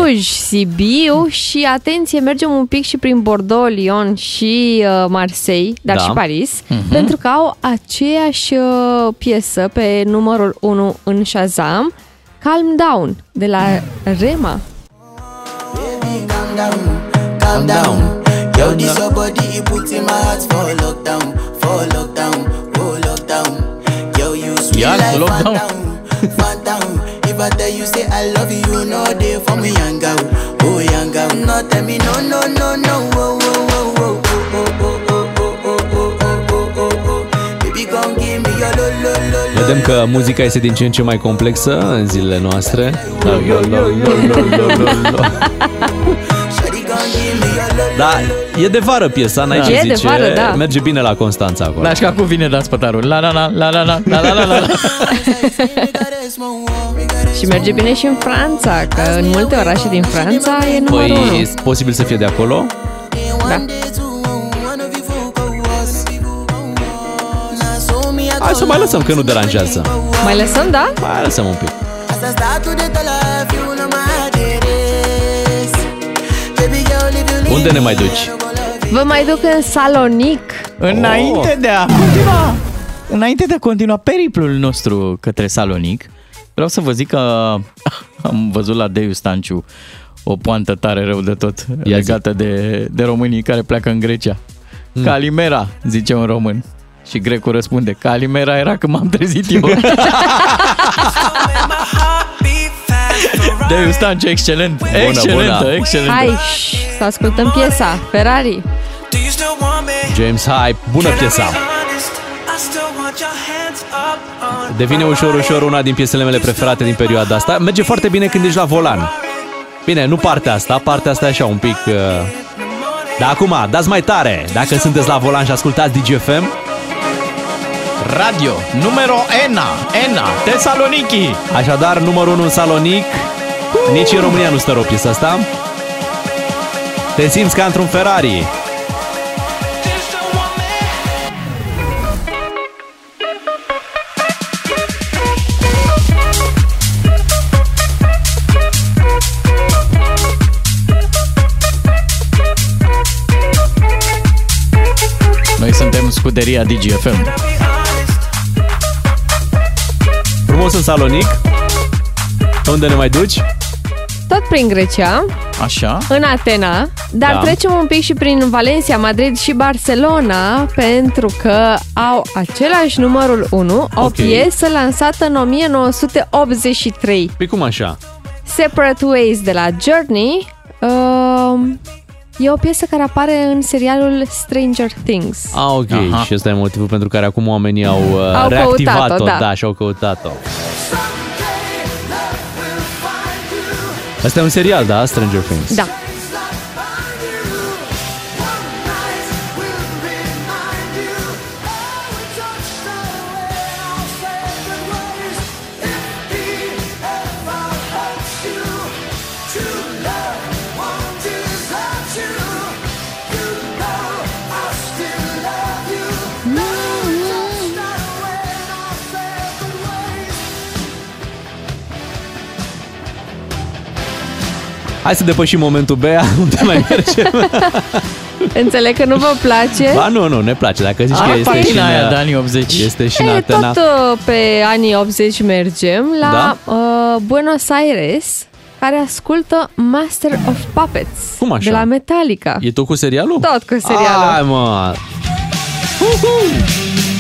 Cluj, Sibiu și atenție, mergem un pic și prin Bordeaux, Lyon și uh, Marseille, dar Da. și Paris, Mhm. pentru că au aceeași uh, piesă pe numărul 1 în Shazam, Calm Down, de la Rema. calm down, calm down. Yo, this your body, it puts in my heart for lockdown, for lockdown, oh lockdown. Yo, you sweet yeah, like lockdown. phantom, phantom. If I tell you say I love you, no day for me yanga, oh yanga. No tell me no, no, no, no, oh, oh, oh, oh, oh. Vedem că muzica este din ce în ce mai complexă în zilele noastre. Da, e de vară piesa, n-ai Da. ce E de zice. vară, da. Merge bine la Constanța acolo. Da, și acum vine Dan Spătarul. La la la la la la la la la la. [LAUGHS] Și merge bine și în Franța, că în multe orașe din Franța e numărul Păi, 1. e posibil să fie de acolo? Da. Hai să mai lăsăm, că nu deranjează. Mai lăsăm, da? Mai lăsăm un pic. As I start to Unde ne mai duci? Vă mai duc în Salonic. Înainte de a continua, înainte de a continua periplul nostru către Salonic, vreau să vă zic că [LAUGHS] am văzut la Deiu Stanciu o poantă tare rău de tot Ia zi. legată de, de românii care pleacă în Grecia. Hmm. Calimera, zice un român. Și grecul răspunde, Calimera era când m-am trezit eu. [LAUGHS] [LAUGHS] Deiu Stanciu, excelent, excelentă, bună. excelentă. Hai, ș, să ascultăm piesa Ferrari. James Hype, bună piesa. Devine ușor, ușor una din piesele mele preferate din perioada asta. Merge foarte bine când ești la volan. Bine, nu partea asta, partea asta e așa un pic... Uh... Dar acum, dați mai tare! Dacă sunteți la volan și ascultați DGFM, Radio, numero ENA, ENA, Tesaloniki. așadar, numărul 1 în Salonic, nici în România nu stă rău piesa asta. Te simți ca într-un Ferrari. Noi suntem scuderia DGFM. Frumos în Salonic. Unde ne mai duci? Tot prin Grecia, Așa. în Atena, dar Da. trecem un pic și prin Valencia, Madrid și Barcelona, pentru că au același numărul 1, o Ok. piesă lansată în 1983. Păi cum așa? Separate Ways de la Journey. Um, e o piesă care apare în serialul Stranger Things. Ah, ok. Aha. Și ăsta e motivul pentru care acum oamenii au, uh, Au reactivat-o. căutat-o, da. da, și au căutat-o. Asta e un serial, da? Stranger Things. Da. Hai să depășim momentul Bea, [LAUGHS] unde mai mergem? Înțeleg că nu vă place. ba nu, nu, ne place. Dacă zici Ah, că este și pagina în, aia de anii 80. Este și în E, Atena. tot uh, pe anii 80 mergem la uh, Buenos Aires, care ascultă Master of Puppets Cum așa? de la Metallica. E tot cu serialul? Tot cu serialul. Hai, mă!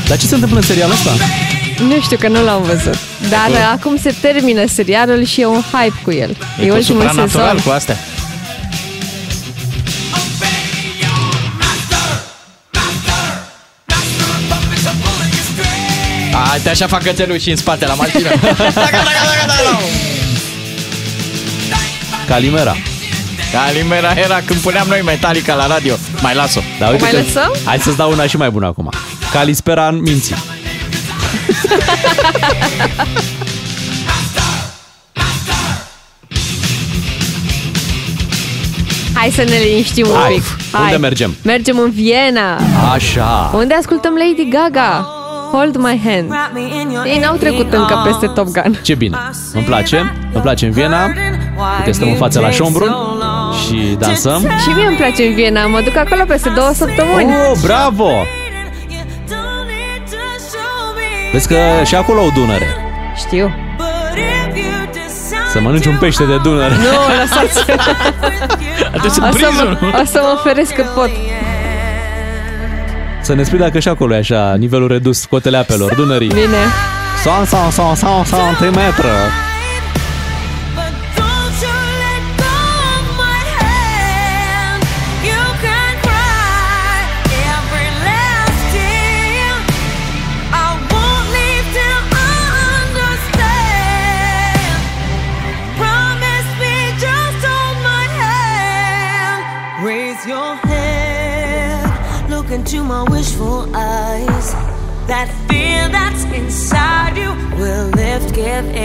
Dar ce se întâmplă în serialul ăsta? Nu știu că nu l-am văzut. Dar cu- uh, acum se termină serialul și e un hype cu el. E, cu ultimul supranatural sezon. cu astea. A, uite așa fac cățelul și în spate la mașină. [LAUGHS] Calimera. Calimera era când puneam noi Metallica la radio. Mai las-o. Da, uite mai că- lăsăm? Hai să-ți dau una și mai bună acum. Calispera în minții. Hai să ne liniștim un Hai, pic. unde mergem? Mergem în Viena, Așa. unde ascultăm Lady Gaga. Hold my hand. Ei n-au trecut încă peste Top Gun. Ce bine. Îmi place. Îmi place în Viena. Uite, stăm în fața la Schombrun și dansăm. Și mie îmi place în Viena, mă duc acolo peste două săptămâni. Oh, bravo! Vezi că și acolo au Dunăre. Știu. Să mănânci un pește de Dunăre. Nu, lăsați. [LAUGHS] Atunci o, să mă, o să mă feresc cât pot. Să ne spui dacă și acolo e așa, nivelul redus, cotele apelor, Dunării. Bine. Sau, sau, sau, sau, santimetră. Raise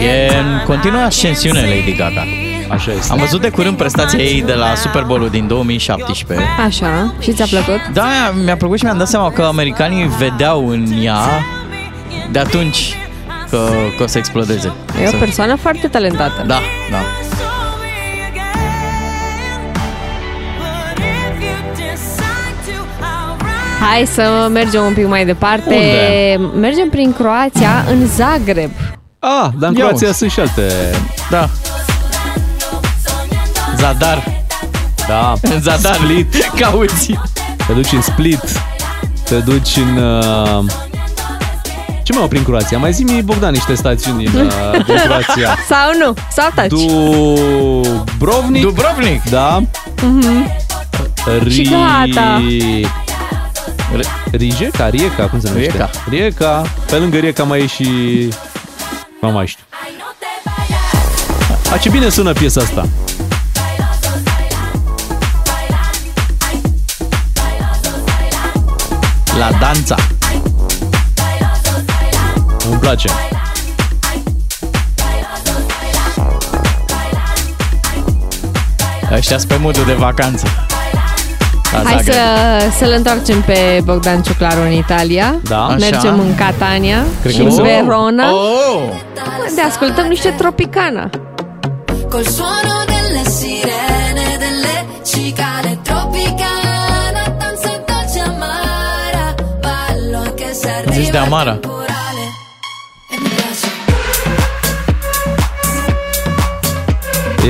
E în time. continuă ascensiune Lady Gaga. Așa este. Am văzut de curând prestația ei de la Super Bowl-ul din 2017. Așa, și ți-a plăcut? Da, mi-a plăcut și mi-am dat seama că americanii vedeau în ea de atunci că, că o să explodeze. E Să- o persoană foarte talentată. Da, da. Hai să mergem un pic mai departe. Unde? Mergem prin Croația, în Zagreb. Ah, dar în Ia Croația uzi. sunt și alte... Da. Zadar. Da. În [LAUGHS] Zadar. Split. Cauți. Te duci în Split. Te duci în... Uh... Ce mai au prin Croația? Mai zi-mi, Bogdan, niște stațiuni în, uh, din Croația. [LAUGHS] Sau nu, sau taci. Dubrovnik? Dubrovnik. Da. Mhm. Ri... Și gata. R- Rijeka? Rieca? Cum se numește? Rijeka. Rieca. Pe lângă Rieca mai e și... Nu mai știu. A, ce bine sună piesa asta. La danța. Îmi place. Ăștia pe modul de vacanță. La Hai Zagreb. să, să-l întoarcem pe Bogdan Ciuclaru în Italia. Da. Așa. Mergem în Catania Cred și că în o să- Verona. Oh! De ascultăm niște Tropicana. Col suono delle sirene, delle cicale tropicana, danza dolce amara, ballo zis de Amara.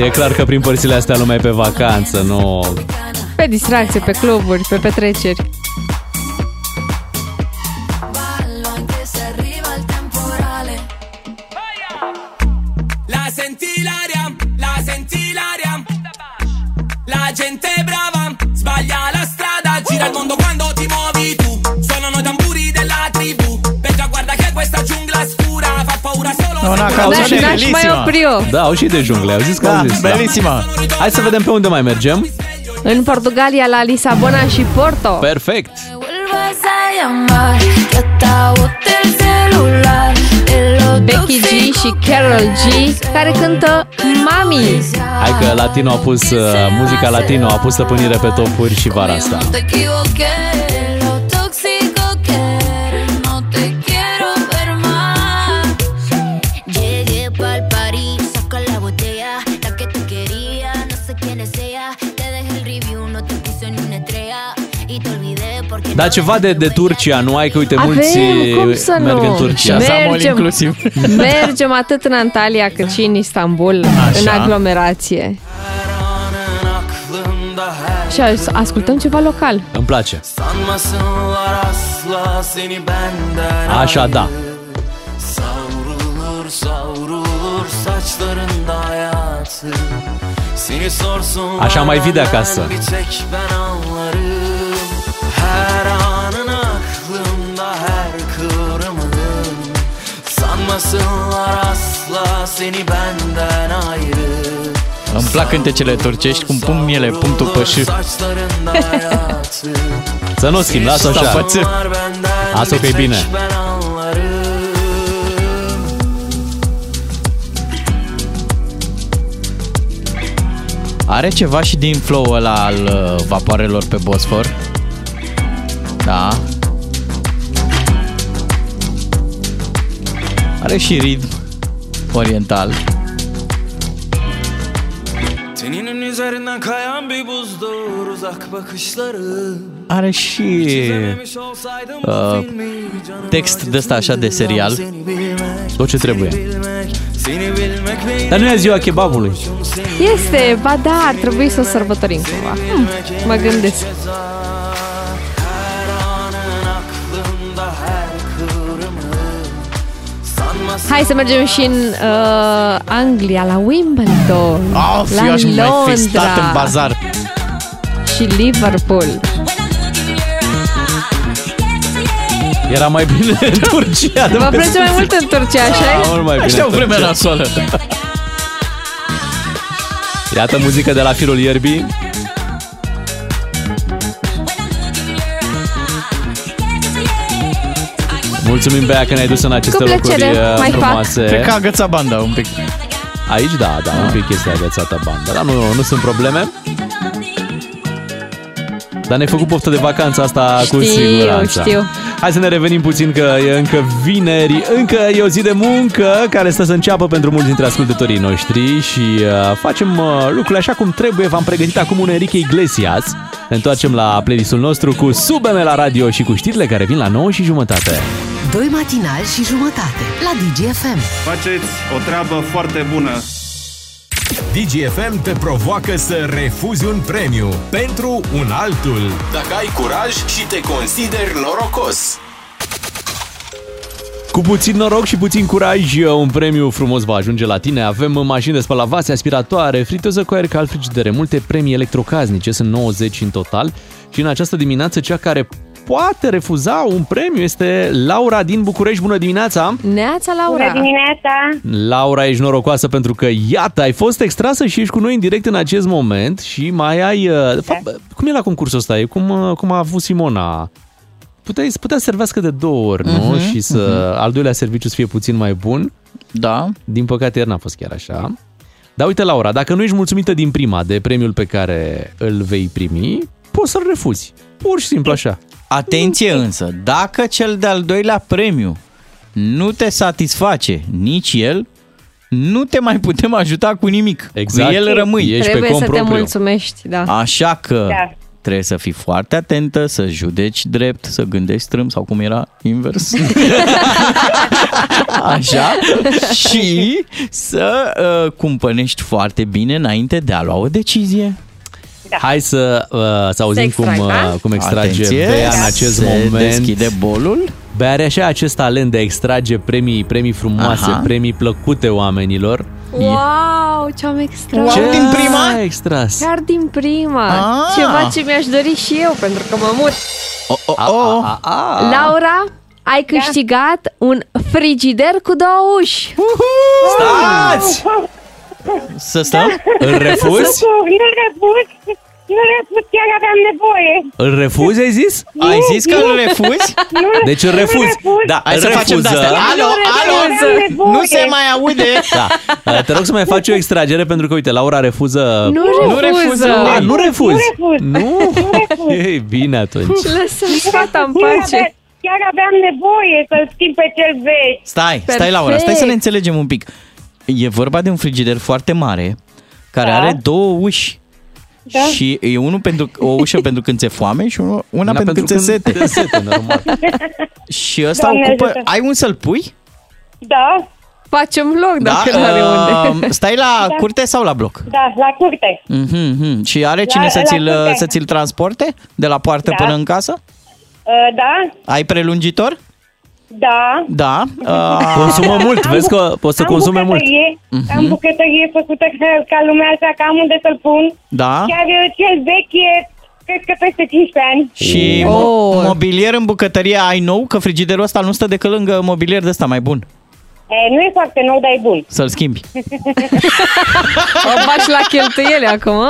E clar că prin părțile astea lumea e pe vacanță, nu... pe distracție, pe cluburi, pe petreceri. Una ca da, n-aș mai. Da, au și de jungle, au zis că da, au zis. Bellissima. Da. Hai să vedem pe unde mai mergem. În Portugalia, la Lisabona și Porto. Perfect. Vuelvas a llamar, que hasta boté el celular. El Becky G și Carol G, care cântă Mami. Hai că Latino a pus, uh, muzica Latino a pus stăpânire pe topuri și vara asta. Olvidé porque Da, ceva de, de Turcia, nu ai că uite, Avem, mulți cum să merg nu? în Turcia. Mergem. inclusiv. [LAUGHS] Mergem atât în Antalya cât și în Istanbul, Așa. în aglomerație. Și as- ascultăm ceva local. Îmi place. Sanmasınlar asla seni benden Așa, da. Savrulur savrulur saçlarında hayatı Seni sorsun Așa mai vii de acasă. Sanmasınlar asla seni benden ayrı Îmi plac cântecele turcești cum pun ele punctul pe și. Saçlarında hayatı [LAUGHS] Să nu o schimb, lasă Stau așa. pățâr. Asta că e bine. Ben anlarım Are ceva și din flow ăla al uh, vapoarelor pe Bosfor. Da. Are și ritm oriental. Teninin üzerinden kayan bir buzdur uzak bakışları Are și uh, text de ăsta așa de serial. Tot ce trebuie. Seni bilmek ve Dar nu e ziua kebabului. Este, ba da, ar trebui să o sărbătorim cumva. Hmm, mă gândesc. Hai să mergem și în uh, Anglia, la Wimbledon, Of, la eu aș mai fi stat în Londra bazar. și Liverpool. Era mai bine în [LAUGHS] Turcia. de Vă pe place mai mult în Turcia, așa Da, mult mai bine Aștia o în vreme Turcia. nasoală. Iată muzică de la firul ierbii. Mulțumim, Bea, că ne-ai dus în aceste Cu locuri plăcere, uh, mai fac. frumoase. Cred că a agățat banda un pic. Aici, da, da, un pic este agățată banda, dar nu, nu sunt probleme. Dar ne-ai făcut poftă de vacanța asta cu Știu, siguranță. știu. Hai să ne revenim puțin că e încă vineri, încă e o zi de muncă care stă să înceapă pentru mulți dintre ascultătorii noștri și uh, facem uh, lucrurile așa cum trebuie. V-am pregătit acum un Enrique Iglesias. Ne întoarcem la playlistul nostru cu Subeme la radio și cu știrile care vin la 9 și jumătate. Doi matinali și jumătate la DGFM. Faceți o treabă foarte bună. DGFM te provoacă să refuzi un premiu pentru un altul. Dacă ai curaj și te consideri norocos. Cu puțin noroc și puțin curaj, un premiu frumos va ajunge la tine. Avem mașini de spălat vase, aspiratoare, friteză cu aer cald, frigidere, multe premii electrocasnice, sunt 90 în total. Și în această dimineață, cea care poate refuza un premiu este Laura din București. Bună dimineața! Neața, Laura! Bună dimineața! Laura, ești norocoasă pentru că, iată, ai fost extrasă și ești cu noi în direct în acest moment și mai ai... uh, De fapt, cum e la concursul ăsta? E cum, uh, cum a avut Simona. Puteai, putea să servească de două ori, nu? Mhm, Și să al doilea serviciu să fie puțin mai bun. Da. Din păcate, ieri n-a fost chiar așa. Dar uite, Laura, dacă nu ești mulțumită din prima de premiul pe care îl vei primi, poți să-l refuzi. Pur și simplu așa. Atenție însă, dacă cel de-al doilea premiu nu te satisface nici el, nu te mai putem ajuta cu nimic. Exact. Cu el rămâi. Ești Trebuie pe cont să te propriu. mulțumești, da. Așa că Da. Trebuie să fii foarte atentă, să judeci drept, să gândești strâmb sau cum era invers. [LAUGHS] Așa. Și să uh, cumpănești foarte bine înainte de a lua o decizie. Da. Hai să, uh, să auzim Să cum, extrag, da? uh, cum extrage Atenție, Bea în acest se moment. deschide bolul. Bea are așa acest talent de a extrage premii, premii frumoase, Aha. premii plăcute oamenilor. Wow, ce-am extras! Ce din prima? ai extras? Chiar din prima! Ah. Ceva ce mi-aș dori și eu, pentru că mă mut. Oh, oh, oh. A, a, Laura, ai câștigat un frigider cu două uși! Stați! Să stăm? Îl refuzi? Nu refuz, nu refuz, chiar aveam nevoie. Îl refuzi, ai zis? Ai zis că îl refuzi? Nu, Deci îl refuzi. Da, Hai îl să facem refuză. de-astea. Alo, alo, nu se mai aude. Da. Uh, Te rog să mai faci o extragere pentru că, uite, Laura refuză... Nu Nu refuză. A, nu refuzi. Nu refuz. Nu? Nu refuz. Ei, bine atunci. [LAUGHS] Lăsăm fata în Chiar pace! avea- Chiar aveam nevoie să-l schimb pe cel vechi. Stai, stai Laura, stai să ne înțelegem un pic. E vorba de un frigider foarte mare care Da. are două uși. Da. Și e unul pentru o ușă pentru când ți-e foame și una, una, Una pentru, pentru când ți-e când sete. te sete, normal. [LAUGHS] Și ăsta Doamne ocupă... ajută. Ai un să-l pui? Da, Facem loc dacă nu are Uh, unde. [LAUGHS] Stai la Da. curte sau la bloc? da, la curte. Mhm, mhm. Și are La- cine la să ți-l, curte. să ți-l transporte de la poartă Da. până în casă? Uh, da, Ai prelungitor? Da. Da. Uh, [LAUGHS] Consumă mult, vezi că poți să am consume mult. bucătărie, Mhm. Am bucătărie făcută ca, ca lumea așa, că am unde să-l pun. Da. Chiar uh, cel vechi e, cred că peste 15 ani. Și Oh. mo- mobilier în bucătărie ai nou? Că frigiderul ăsta nu stă decât lângă mobilier de ăsta mai bun. E, nu e foarte nou, dar e bun. Să-l schimbi. [LAUGHS] O bași la cheltuiele acum.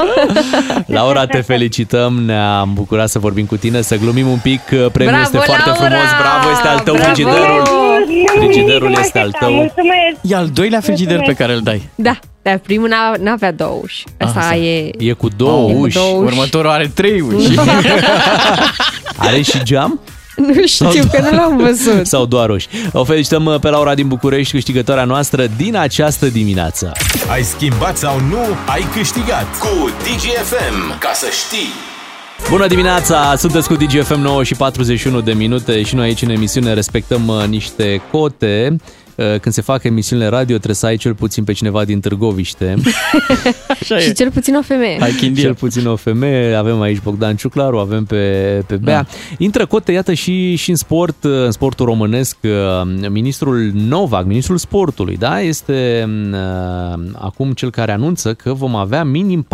Laura, te felicităm, ne-am bucurat să vorbim cu tine, să glumim un pic, premiul Bravo, este foarte Laura! frumos, bravo, este al tău Bravo! frigiderul. Frigiderul Nu, este al așa, tău. Mulțumesc. E al doilea frigider pe Mulțumesc. care îl dai. Da, dar primul n-a, n-avea două uși. Asta Asta. e... E cu două E cu uși. două uși. Următorul are trei uși. [LAUGHS] Are și geam? Nu știu că nu l-am văzut. Sau doar uși? O felicităm uh, pe Laura din București, câștigătoarea noastră din această dimineață. Ai schimbat sau nu, ai câștigat cu DGFM. Ca să știi. Bună dimineața! Sunteți cu DGFM 9 și 41 de minute și noi aici în emisiune respectăm uh, niște cote. Uh, Când se fac emisiunile radio trebuie să ai cel puțin pe cineva din Târgoviște. [LAUGHS] Așa Și cel puțin o femeie. Hai, Chindia. Cel puțin o femeie, avem aici Bogdan Ciuclaru, avem pe, pe Bea. Da. Intră cote, iată, și, și în sport, în sportul românesc, uh, ministrul Novak, ministrul sportului, da, este uh, acum cel care anunță că vom avea minim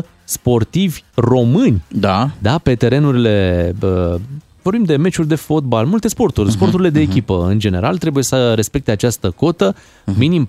40% sportivi români. Da. Da, pe terenurile uh, vorbim de meciuri de fotbal, multe sporturi, uh-huh, sporturile de echipă în general trebuie să respecte această cotă, uh-huh. minim 40%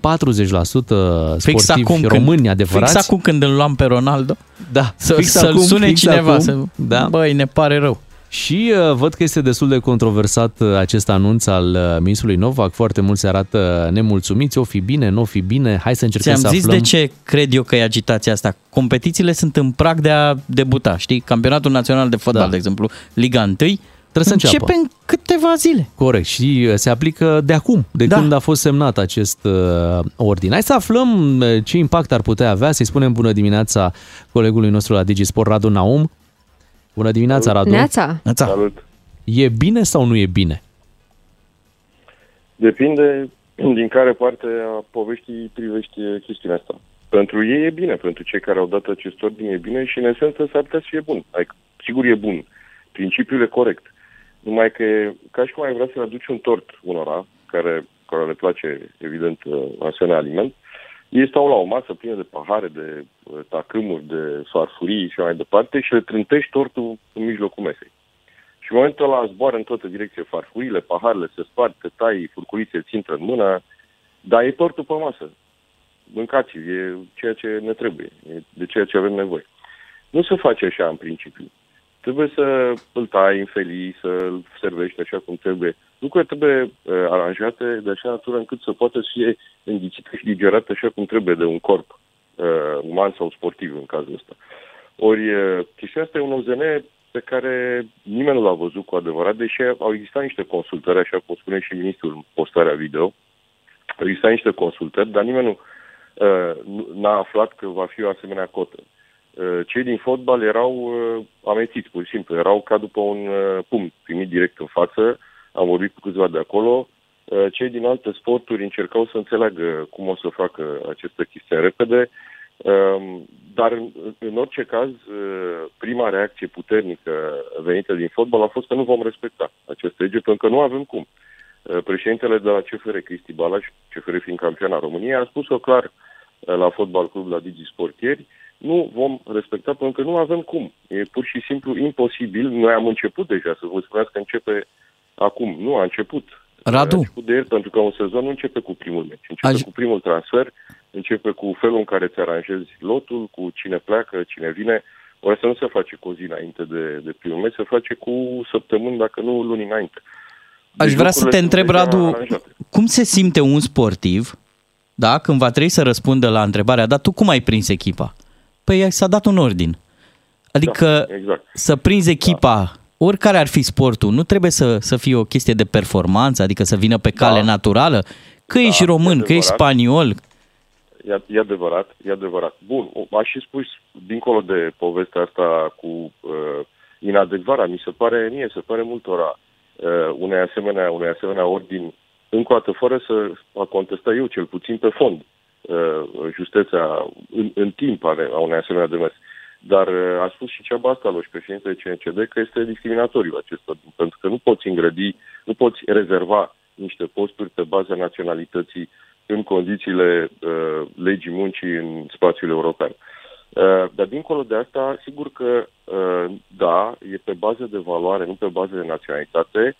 sportivi români adevărați. Fix acum când îl luam pe Ronaldo, Da, să, fix să-l acum, sune fix cineva. acum. Să, Da. Băi, ne pare rău. Și uh, văd că este destul de controversat uh, acest anunț al uh, ministrului Novak. Foarte mulți se arată nemulțumiți. O fi bine, nu o fi bine. Hai să încercăm Ți-am să zis aflăm. de ce cred eu că e agitația asta. Competițiile sunt în prag de a debuta, știi? Campionatul Național de Fotbal, Da. de exemplu, Liga 1, Trebuie să începe înceapă. în câteva zile. Corect. Și uh, se aplică de acum, de Da. când a fost semnat acest uh, ordin. Hai să aflăm uh, ce impact ar putea avea. Să-i spunem bună dimineața colegului nostru la Digisport, Radu Naum. Bună dimineața, Radu. Neața. Neața. Salut. E bine sau nu e bine? Depinde din care parte a poveștii privești chestiunea asta. Pentru ei e bine, pentru cei care au dat acest ordin e bine și în esență s-ar putea să fie bun. Adică, sigur e bun. Principiul e corect. Numai că e ca și cum ai vrea să le aduci un tort unora, care, care le place, evident, asemenea aliment, ei stau la o masă plină de pahare, de uh, tacâmuri, de farfurii și mai departe și le trântești tortul în mijlocul mesei. Și în momentul ăla zboară în toată direcție farfurile, paharele se sparg, te tai, furculițe ți intră în mână, dar e tortul pe masă. Mâncați e ceea ce ne trebuie, e de ceea ce avem nevoie. Nu se face așa în principiu. Trebuie să îl tai în felii, să îl servești așa cum trebuie. Lucrurile trebuie uh, aranjate de așa natură încât să poată să fie înghițite și digerate așa cum trebuie de un corp uh, uman sau sportiv în cazul ăsta. Ori uh, chestia asta e un OZN pe care nimeni nu l-a văzut cu adevărat, deși au existat niște consultări, așa cum spune și ministrul în postarea video, au existat niște consultări, dar nimeni nu uh, nu- n-a aflat că va fi o asemenea cotă. Uh, cei din fotbal erau uh, amețiți, pur și simplu. Erau ca după un uh, pumn primit direct în față. Am vorbit cu câțiva de acolo. Uh, Cei din alte sporturi încercau să înțeleagă cum o să facă aceste chestii repede. Um, Dar, în, în orice caz, uh, prima reacție puternică venită din fotbal a fost că nu vom respecta aceste lege, pentru că nu avem cum. Uh, Președintele de la CFR, Cristi Balaș, CFR fiind campiona României, a spus-o clar uh, la Fotbal Club, la Digi Sport ieri, nu vom respecta pentru că nu avem cum. E pur și simplu imposibil. Noi am început deja să vă spuneți că începe acum. Nu, a început. Radu. A început de ieri pentru că un sezon nu începe cu primul meci. Începe Aș- cu primul transfer, începe cu felul în care ți aranjezi lotul, cu cine pleacă, cine vine. Ori să nu se face cu o zi înainte de, de primul meci, se face cu săptămâni, dacă nu luni înainte. Aș Deci vrea să te lucrurile sunt întreb, deja Radu, aranjate. cum se simte un sportiv, da, când va trebui să răspundă la întrebarea, dar tu cum ai prins echipa? Păi s-a dat un ordin. Adică Da, exact. să prinzi echipa, oricare ar fi sportul, nu trebuie să, să fie o chestie de performanță, adică să vină pe cale Da. naturală, că ești român, că ești adevărat. spaniol. E, e adevărat, e adevărat. Bun, o- aș și spus, dincolo de povestea asta cu uh, inadecvarea, mi se pare, mie se pare multora uh, unei asemenea, unei asemenea ordini, încă o dată, fără să a contesta eu, cel puțin pe fond, uh, justețea în, în timp ale, a unei asemenea demers. Dar uh, a spus și Ceaba asta, lui președintele CNCD, că este discriminatoriu acest ordin, pentru că nu poți îngrădi, nu poți rezerva niște posturi pe baza naționalității în condițiile uh, legii muncii în spațiul european. Uh, dar dincolo de asta, sigur că uh, da, e pe bază de valoare, nu pe bază de naționalitate.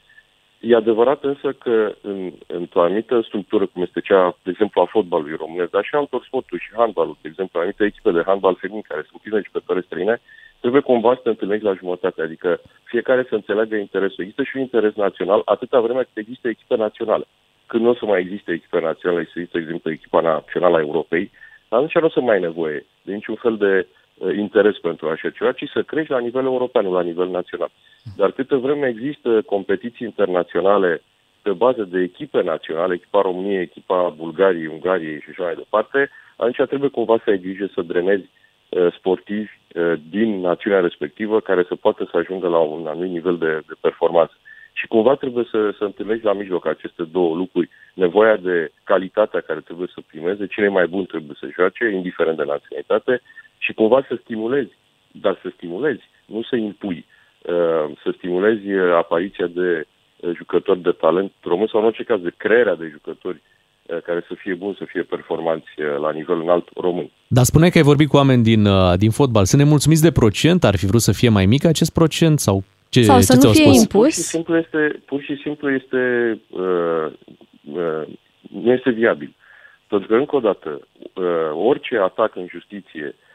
E adevărat însă că în, într-o anumită structură, cum este cea, de exemplu, a fotbalului românesc, dar și a altor sporturi și handbalul, de exemplu, anumite echipe de handbal feminin care sunt pline jucătoare străine, trebuie cumva să te întâlnești la jumătate, adică fiecare să înțeleagă interesul. Există și un interes național atâta vreme cât există echipe naționale. Când nu o să mai existe echipe naționale, să există, de exemplu, echipa națională a Europei, atunci nu o să mai ai nevoie de niciun fel de uh, interes pentru așa ceva, ci să crești la nivel european, nu la nivel național. Dar câtă vreme există competiții internaționale pe bază de echipe naționale, echipa României, echipa Bulgariei, Ungariei și așa mai departe, atunci trebuie cumva să ai grijă să drenezi uh, sportivi uh, din națiunea respectivă care să poată să ajungă la un anumit nivel de, de performanță. Și cumva trebuie să, să întâlnești la mijloc aceste două lucruri. Nevoia de calitatea care trebuie să primeze, cine e mai bun trebuie să joace, indiferent de naționalitate, și cumva să stimulezi, dar să stimulezi, nu să impui, uh, să stimulezi uh, apariția de uh, jucători de talent român sau în orice caz de crearea de jucători uh, care să fie buni, să fie performanți uh, la nivel înalt român. Dar spuneai că ai vorbit cu oameni din, uh, din fotbal. Sunt nemulțumiți de procent? Ar fi vrut să fie mai mic acest procent? Sau ce, Sau ce să nu ți-au fie spus? impus? Pur și simplu este, pur și simplu este uh, uh, nu este viabil. Pentru că, încă o dată, uh, orice atac în justiție uh,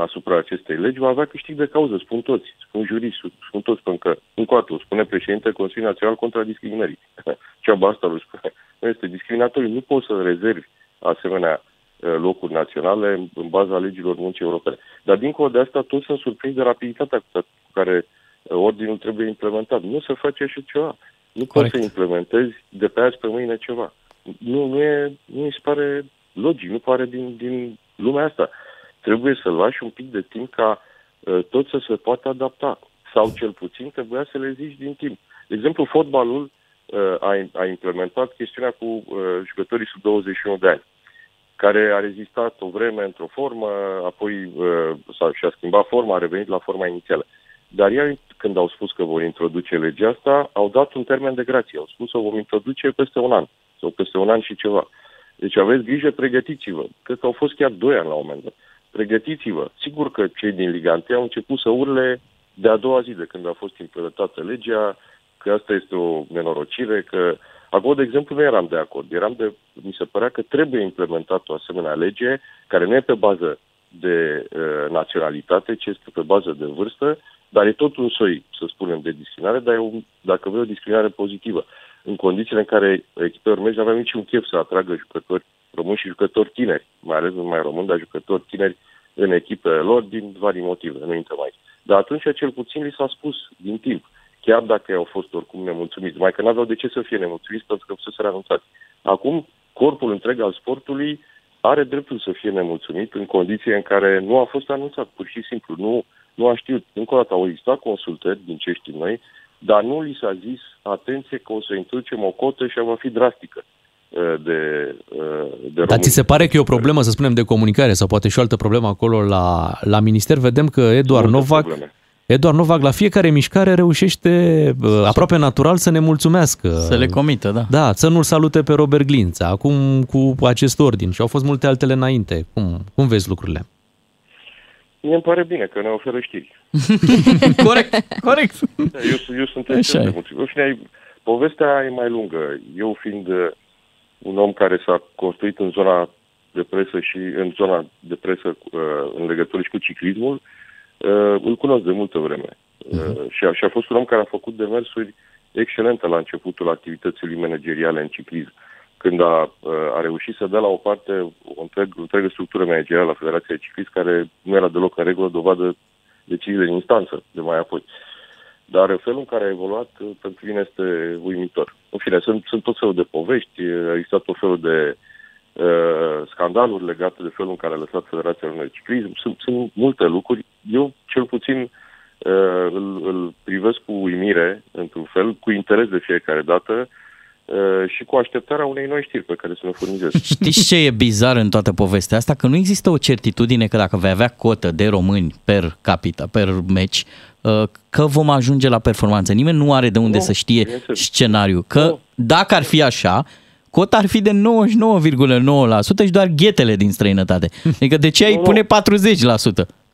asupra acestei legi va avea câștig de cauză, spun toți, spun juriști, spun toți, pentru că, încă o dată, o spune președintele Consiliului Național contra discriminării. [LAUGHS] Ceaba asta îl spune. Nu este discriminatoriu, nu poți să rezervi asemenea uh, locuri naționale în- în baza legilor muncii europene. Dar dincolo de asta, toți sunt surprinși de rapiditatea cu cu care uh, ordinul trebuie implementat. Nu se face așa ceva. Nu poți să implementezi de pe azi pe mâine ceva. Nu, nu, e, nu mi se pare logic, nu pare din, din lumea asta. Trebuie să lași un pic de timp ca uh, tot să se poată adapta. Sau cel puțin trebuia să le zici din timp. De exemplu, fotbalul uh, a, a implementat chestiunea cu uh, jucătorii sub 21 de ani care a rezistat o vreme într-o formă, apoi uh, sau și-a schimbat forma, a revenit la forma inițială. Dar ei, când au spus că vor introduce legea asta, au dat un termen de grație. Au spus că o vom introduce peste un an sau peste un an și ceva. Deci aveți grijă, pregătiți-vă. Cred că au fost chiar doi ani la un moment dat. Pregătiți-vă. Sigur că cei din Liga 1 au început să urle de a doua zi de când a fost implementată legea, că asta este o nenorocire, că acolo, de exemplu, nu eram de acord. Eram de, mi se părea că trebuie implementat o asemenea lege care nu e pe bază de uh, naționalitate, ci este pe bază de vârstă, dar e tot un soi, să spunem, de discriminare, dar e un, dacă vrei o discriminare pozitivă. În condițiile în care echipele urmezi nu aveam niciun chef să atragă jucători români și jucători tineri, mai ales nu mai români, dar jucători tineri în echipele lor din vari motive, nu intrăm aici. Dar atunci cel puțin li s-a spus din timp, chiar dacă au fost oricum nemulțumiți, mai că n-aveau de ce să fie nemulțumiți pentru că fusese anunțați. Acum, corpul întreg al sportului are dreptul să fie nemulțumit în condiții în care nu a fost anunțat, pur și simplu. Nu, nu a știut. Încă o dată au existat consultări, din ce știm noi, dar nu li s-a zis, atenție că o să introducem o cotă și ea va fi drastică uh, de, uh, de Dar români. ți se pare că e o problemă, să spunem, de comunicare sau poate și o altă problemă acolo la, la minister? Vedem că Eduard Multe Novac, probleme. Eduard Novac la fiecare mișcare reușește uh, aproape natural să ne mulțumească. Să le comită, da. Da, să nu-l salute pe Robert Glința, acum cu acest ordin și au fost multe altele înainte. Cum, cum vezi lucrurile? Mie îmi pare bine că ne oferă știri. [LAUGHS] corect, corect. Da, Eu, eu sunt Așa extrem de e. mulțumit. În fine, povestea e mai lungă. Eu fiind uh, un om care s-a construit în zona de presă și în zona de presă uh, în legătură și cu ciclismul, uh, îl cunosc de multă vreme. Uh, și, a, și a fost un om care a făcut demersuri excelente la începutul activității manageriale în ciclism. Când a, uh, a reușit să dea la o parte o întreg, întreagă structură managerială a Federației de Ciclism, care nu era deloc în regulă, dovadă deciziile în instanță de mai apoi. Dar felul în care a evoluat uh, pentru mine este uimitor. În fine, sunt, sunt tot felul de povești, uh, a existat tot felul de uh, scandaluri legate de felul în care a lăsat Federația Română de Ciclism. Sunt, sunt multe lucruri. Eu, cel puțin, uh, îl, îl privesc cu uimire, într-un fel, cu interes de fiecare dată uh, și cu așteptarea unei noi știri pe care să ne furnizeze. [LAUGHS] Știți ce e bizar în toată povestea asta? Că nu există o certitudine că dacă vei avea cotă de români per capita, per meci, uh, că vom ajunge la performanță. Nimeni nu are de unde Nu, să știe bineînțeles. scenariul. Că dacă ar fi așa, cota ar fi de 99,9% și doar ghetele din străinătate. [LAUGHS] Adică de ce ai Nu, nu. pune 40%?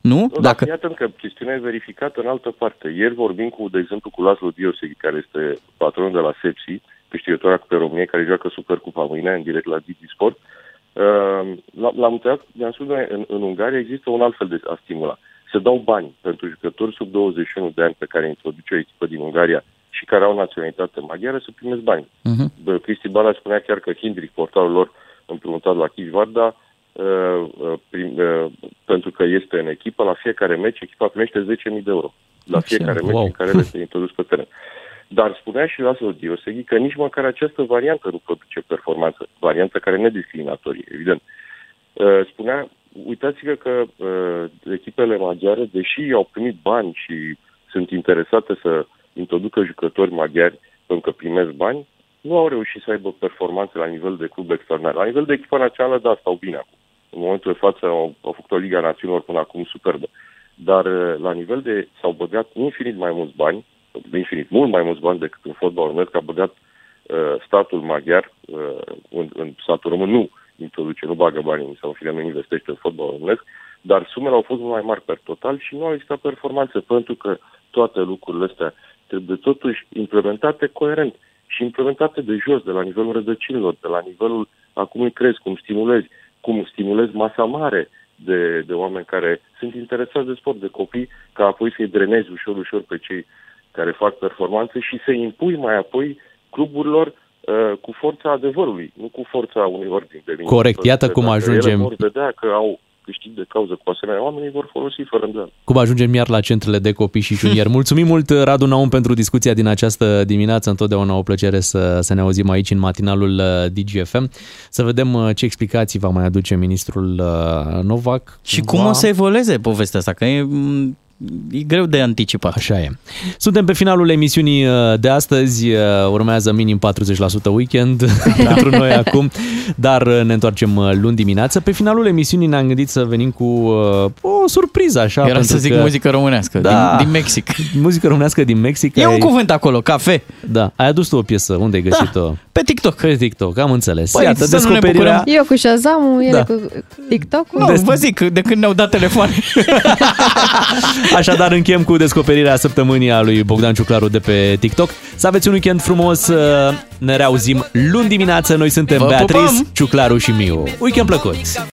Nu? Nu, dacă... iată că chestiunea e verificată în altă parte. Ieri vorbim cu, de exemplu, cu Laszlo Dioseghi, care este patronul de la Sepsi, câștigătoarea Cupei României, care joacă Supercupa mâine în direct la Digi Sport. Uh, l- L-am întrebat, mi-am spus, "Doamne, în, în Ungaria există un alt fel de a stimula. Se dau bani pentru jucători sub 21 de ani pe care introduce o echipă din Ungaria și care au naționalitate maghiară să primesc bani. Bă, Cristi Bala spunea chiar că Hindrick, portalul lor, împrumutat la Chișvarda, uh, uh, prim, uh, pentru că este în echipă, la fiecare meci echipa primește 10.000 de euro. La fiecare meci Wow. în care el este introdus pe teren. [LAUGHS] Dar spunea și Laszlo Dioseghi că nici măcar această variantă nu produce performanță. Variantă care nu e discriminatorie, evident. Uh, Spunea, uitați-vă că uh, echipele maghiare, deși au primit bani și sunt interesate să introducă jucători maghiari pentru că primesc bani, nu au reușit să aibă performanțe la nivel de club extraordinar. La nivel de echipă națională, da, stau bine acum. În momentul de față au, au făcut o Liga Națiunilor până acum superbă. Dar uh, la nivel de... s-au băgat infinit mai mulți bani, infinit, mult mai mulți bani decât în fotbal românesc, a băgat uh, statul maghiar uh, în, în statul român nu introduce, nu bagă banii sau în fine nu investește în fotbal românesc, dar sumele au fost mult mai mari per total și nu au existat performanțe pentru că toate lucrurile astea trebuie totuși implementate coerent și implementate de jos, de la nivelul rădăcinilor, de la nivelul a cum îi crezi, cum stimulezi, cum stimulezi masa mare de, de oameni care sunt interesați de sport, de copii, ca apoi să-i drenezi ușor, ușor pe cei care fac performanțe și să impui mai apoi cluburilor uh, cu forța adevărului, nu cu forța unui ordin de vină. Corect. Iată cum Dacă ajungem- Ele vor vedea că au câștig de cauză cu asemenea oameni, îi vor folosi fără îndoială. Cum ajungem iar la centrele de copii și juniori. [LAUGHS] Mulțumim mult, Radu Naum, pentru discuția din această dimineață. Întotdeauna o plăcere să, să ne auzim aici în matinalul uh, DGFM. Să vedem uh, ce explicații va mai aduce ministrul uh, Novac. Și cum o să evolueze povestea asta? Că e, m, e greu de anticipat. Așa e. Suntem pe finalul emisiunii uh, de astăzi. Uh, Urmează minim 40% weekend [LAUGHS] pentru noi acum, dar uh, ne întoarcem uh, luni dimineață. Pe finalul emisiunii ne-am gândit să venim cu uh, o surpriză așa. Era pentru să zic că... muzică românească, Da. din, din Mexic. [LAUGHS] Muzică românească din Mexic. E Ai- un cuvânt acolo, cafe. Da, ai adus tu o piesă. Unde ai găsit-o? Pe TikTok. Pe TikTok, am înțeles. Păi, Iată, să nu ne descoperirea... bucurăm. Eu cu Shazam, ele Da. cu TikTok-ul. Nu, vă zic, de când ne-au dat telefoane. [LAUGHS] Așadar, încheiem cu descoperirea săptămânii a lui Bogdan Ciuclaru de pe TikTok. Să aveți un weekend frumos, uh, ne reauzim luni dimineață. Noi suntem Vă Beatriz, pupăm! Ciuclaru și Miu. Weekend plăcut!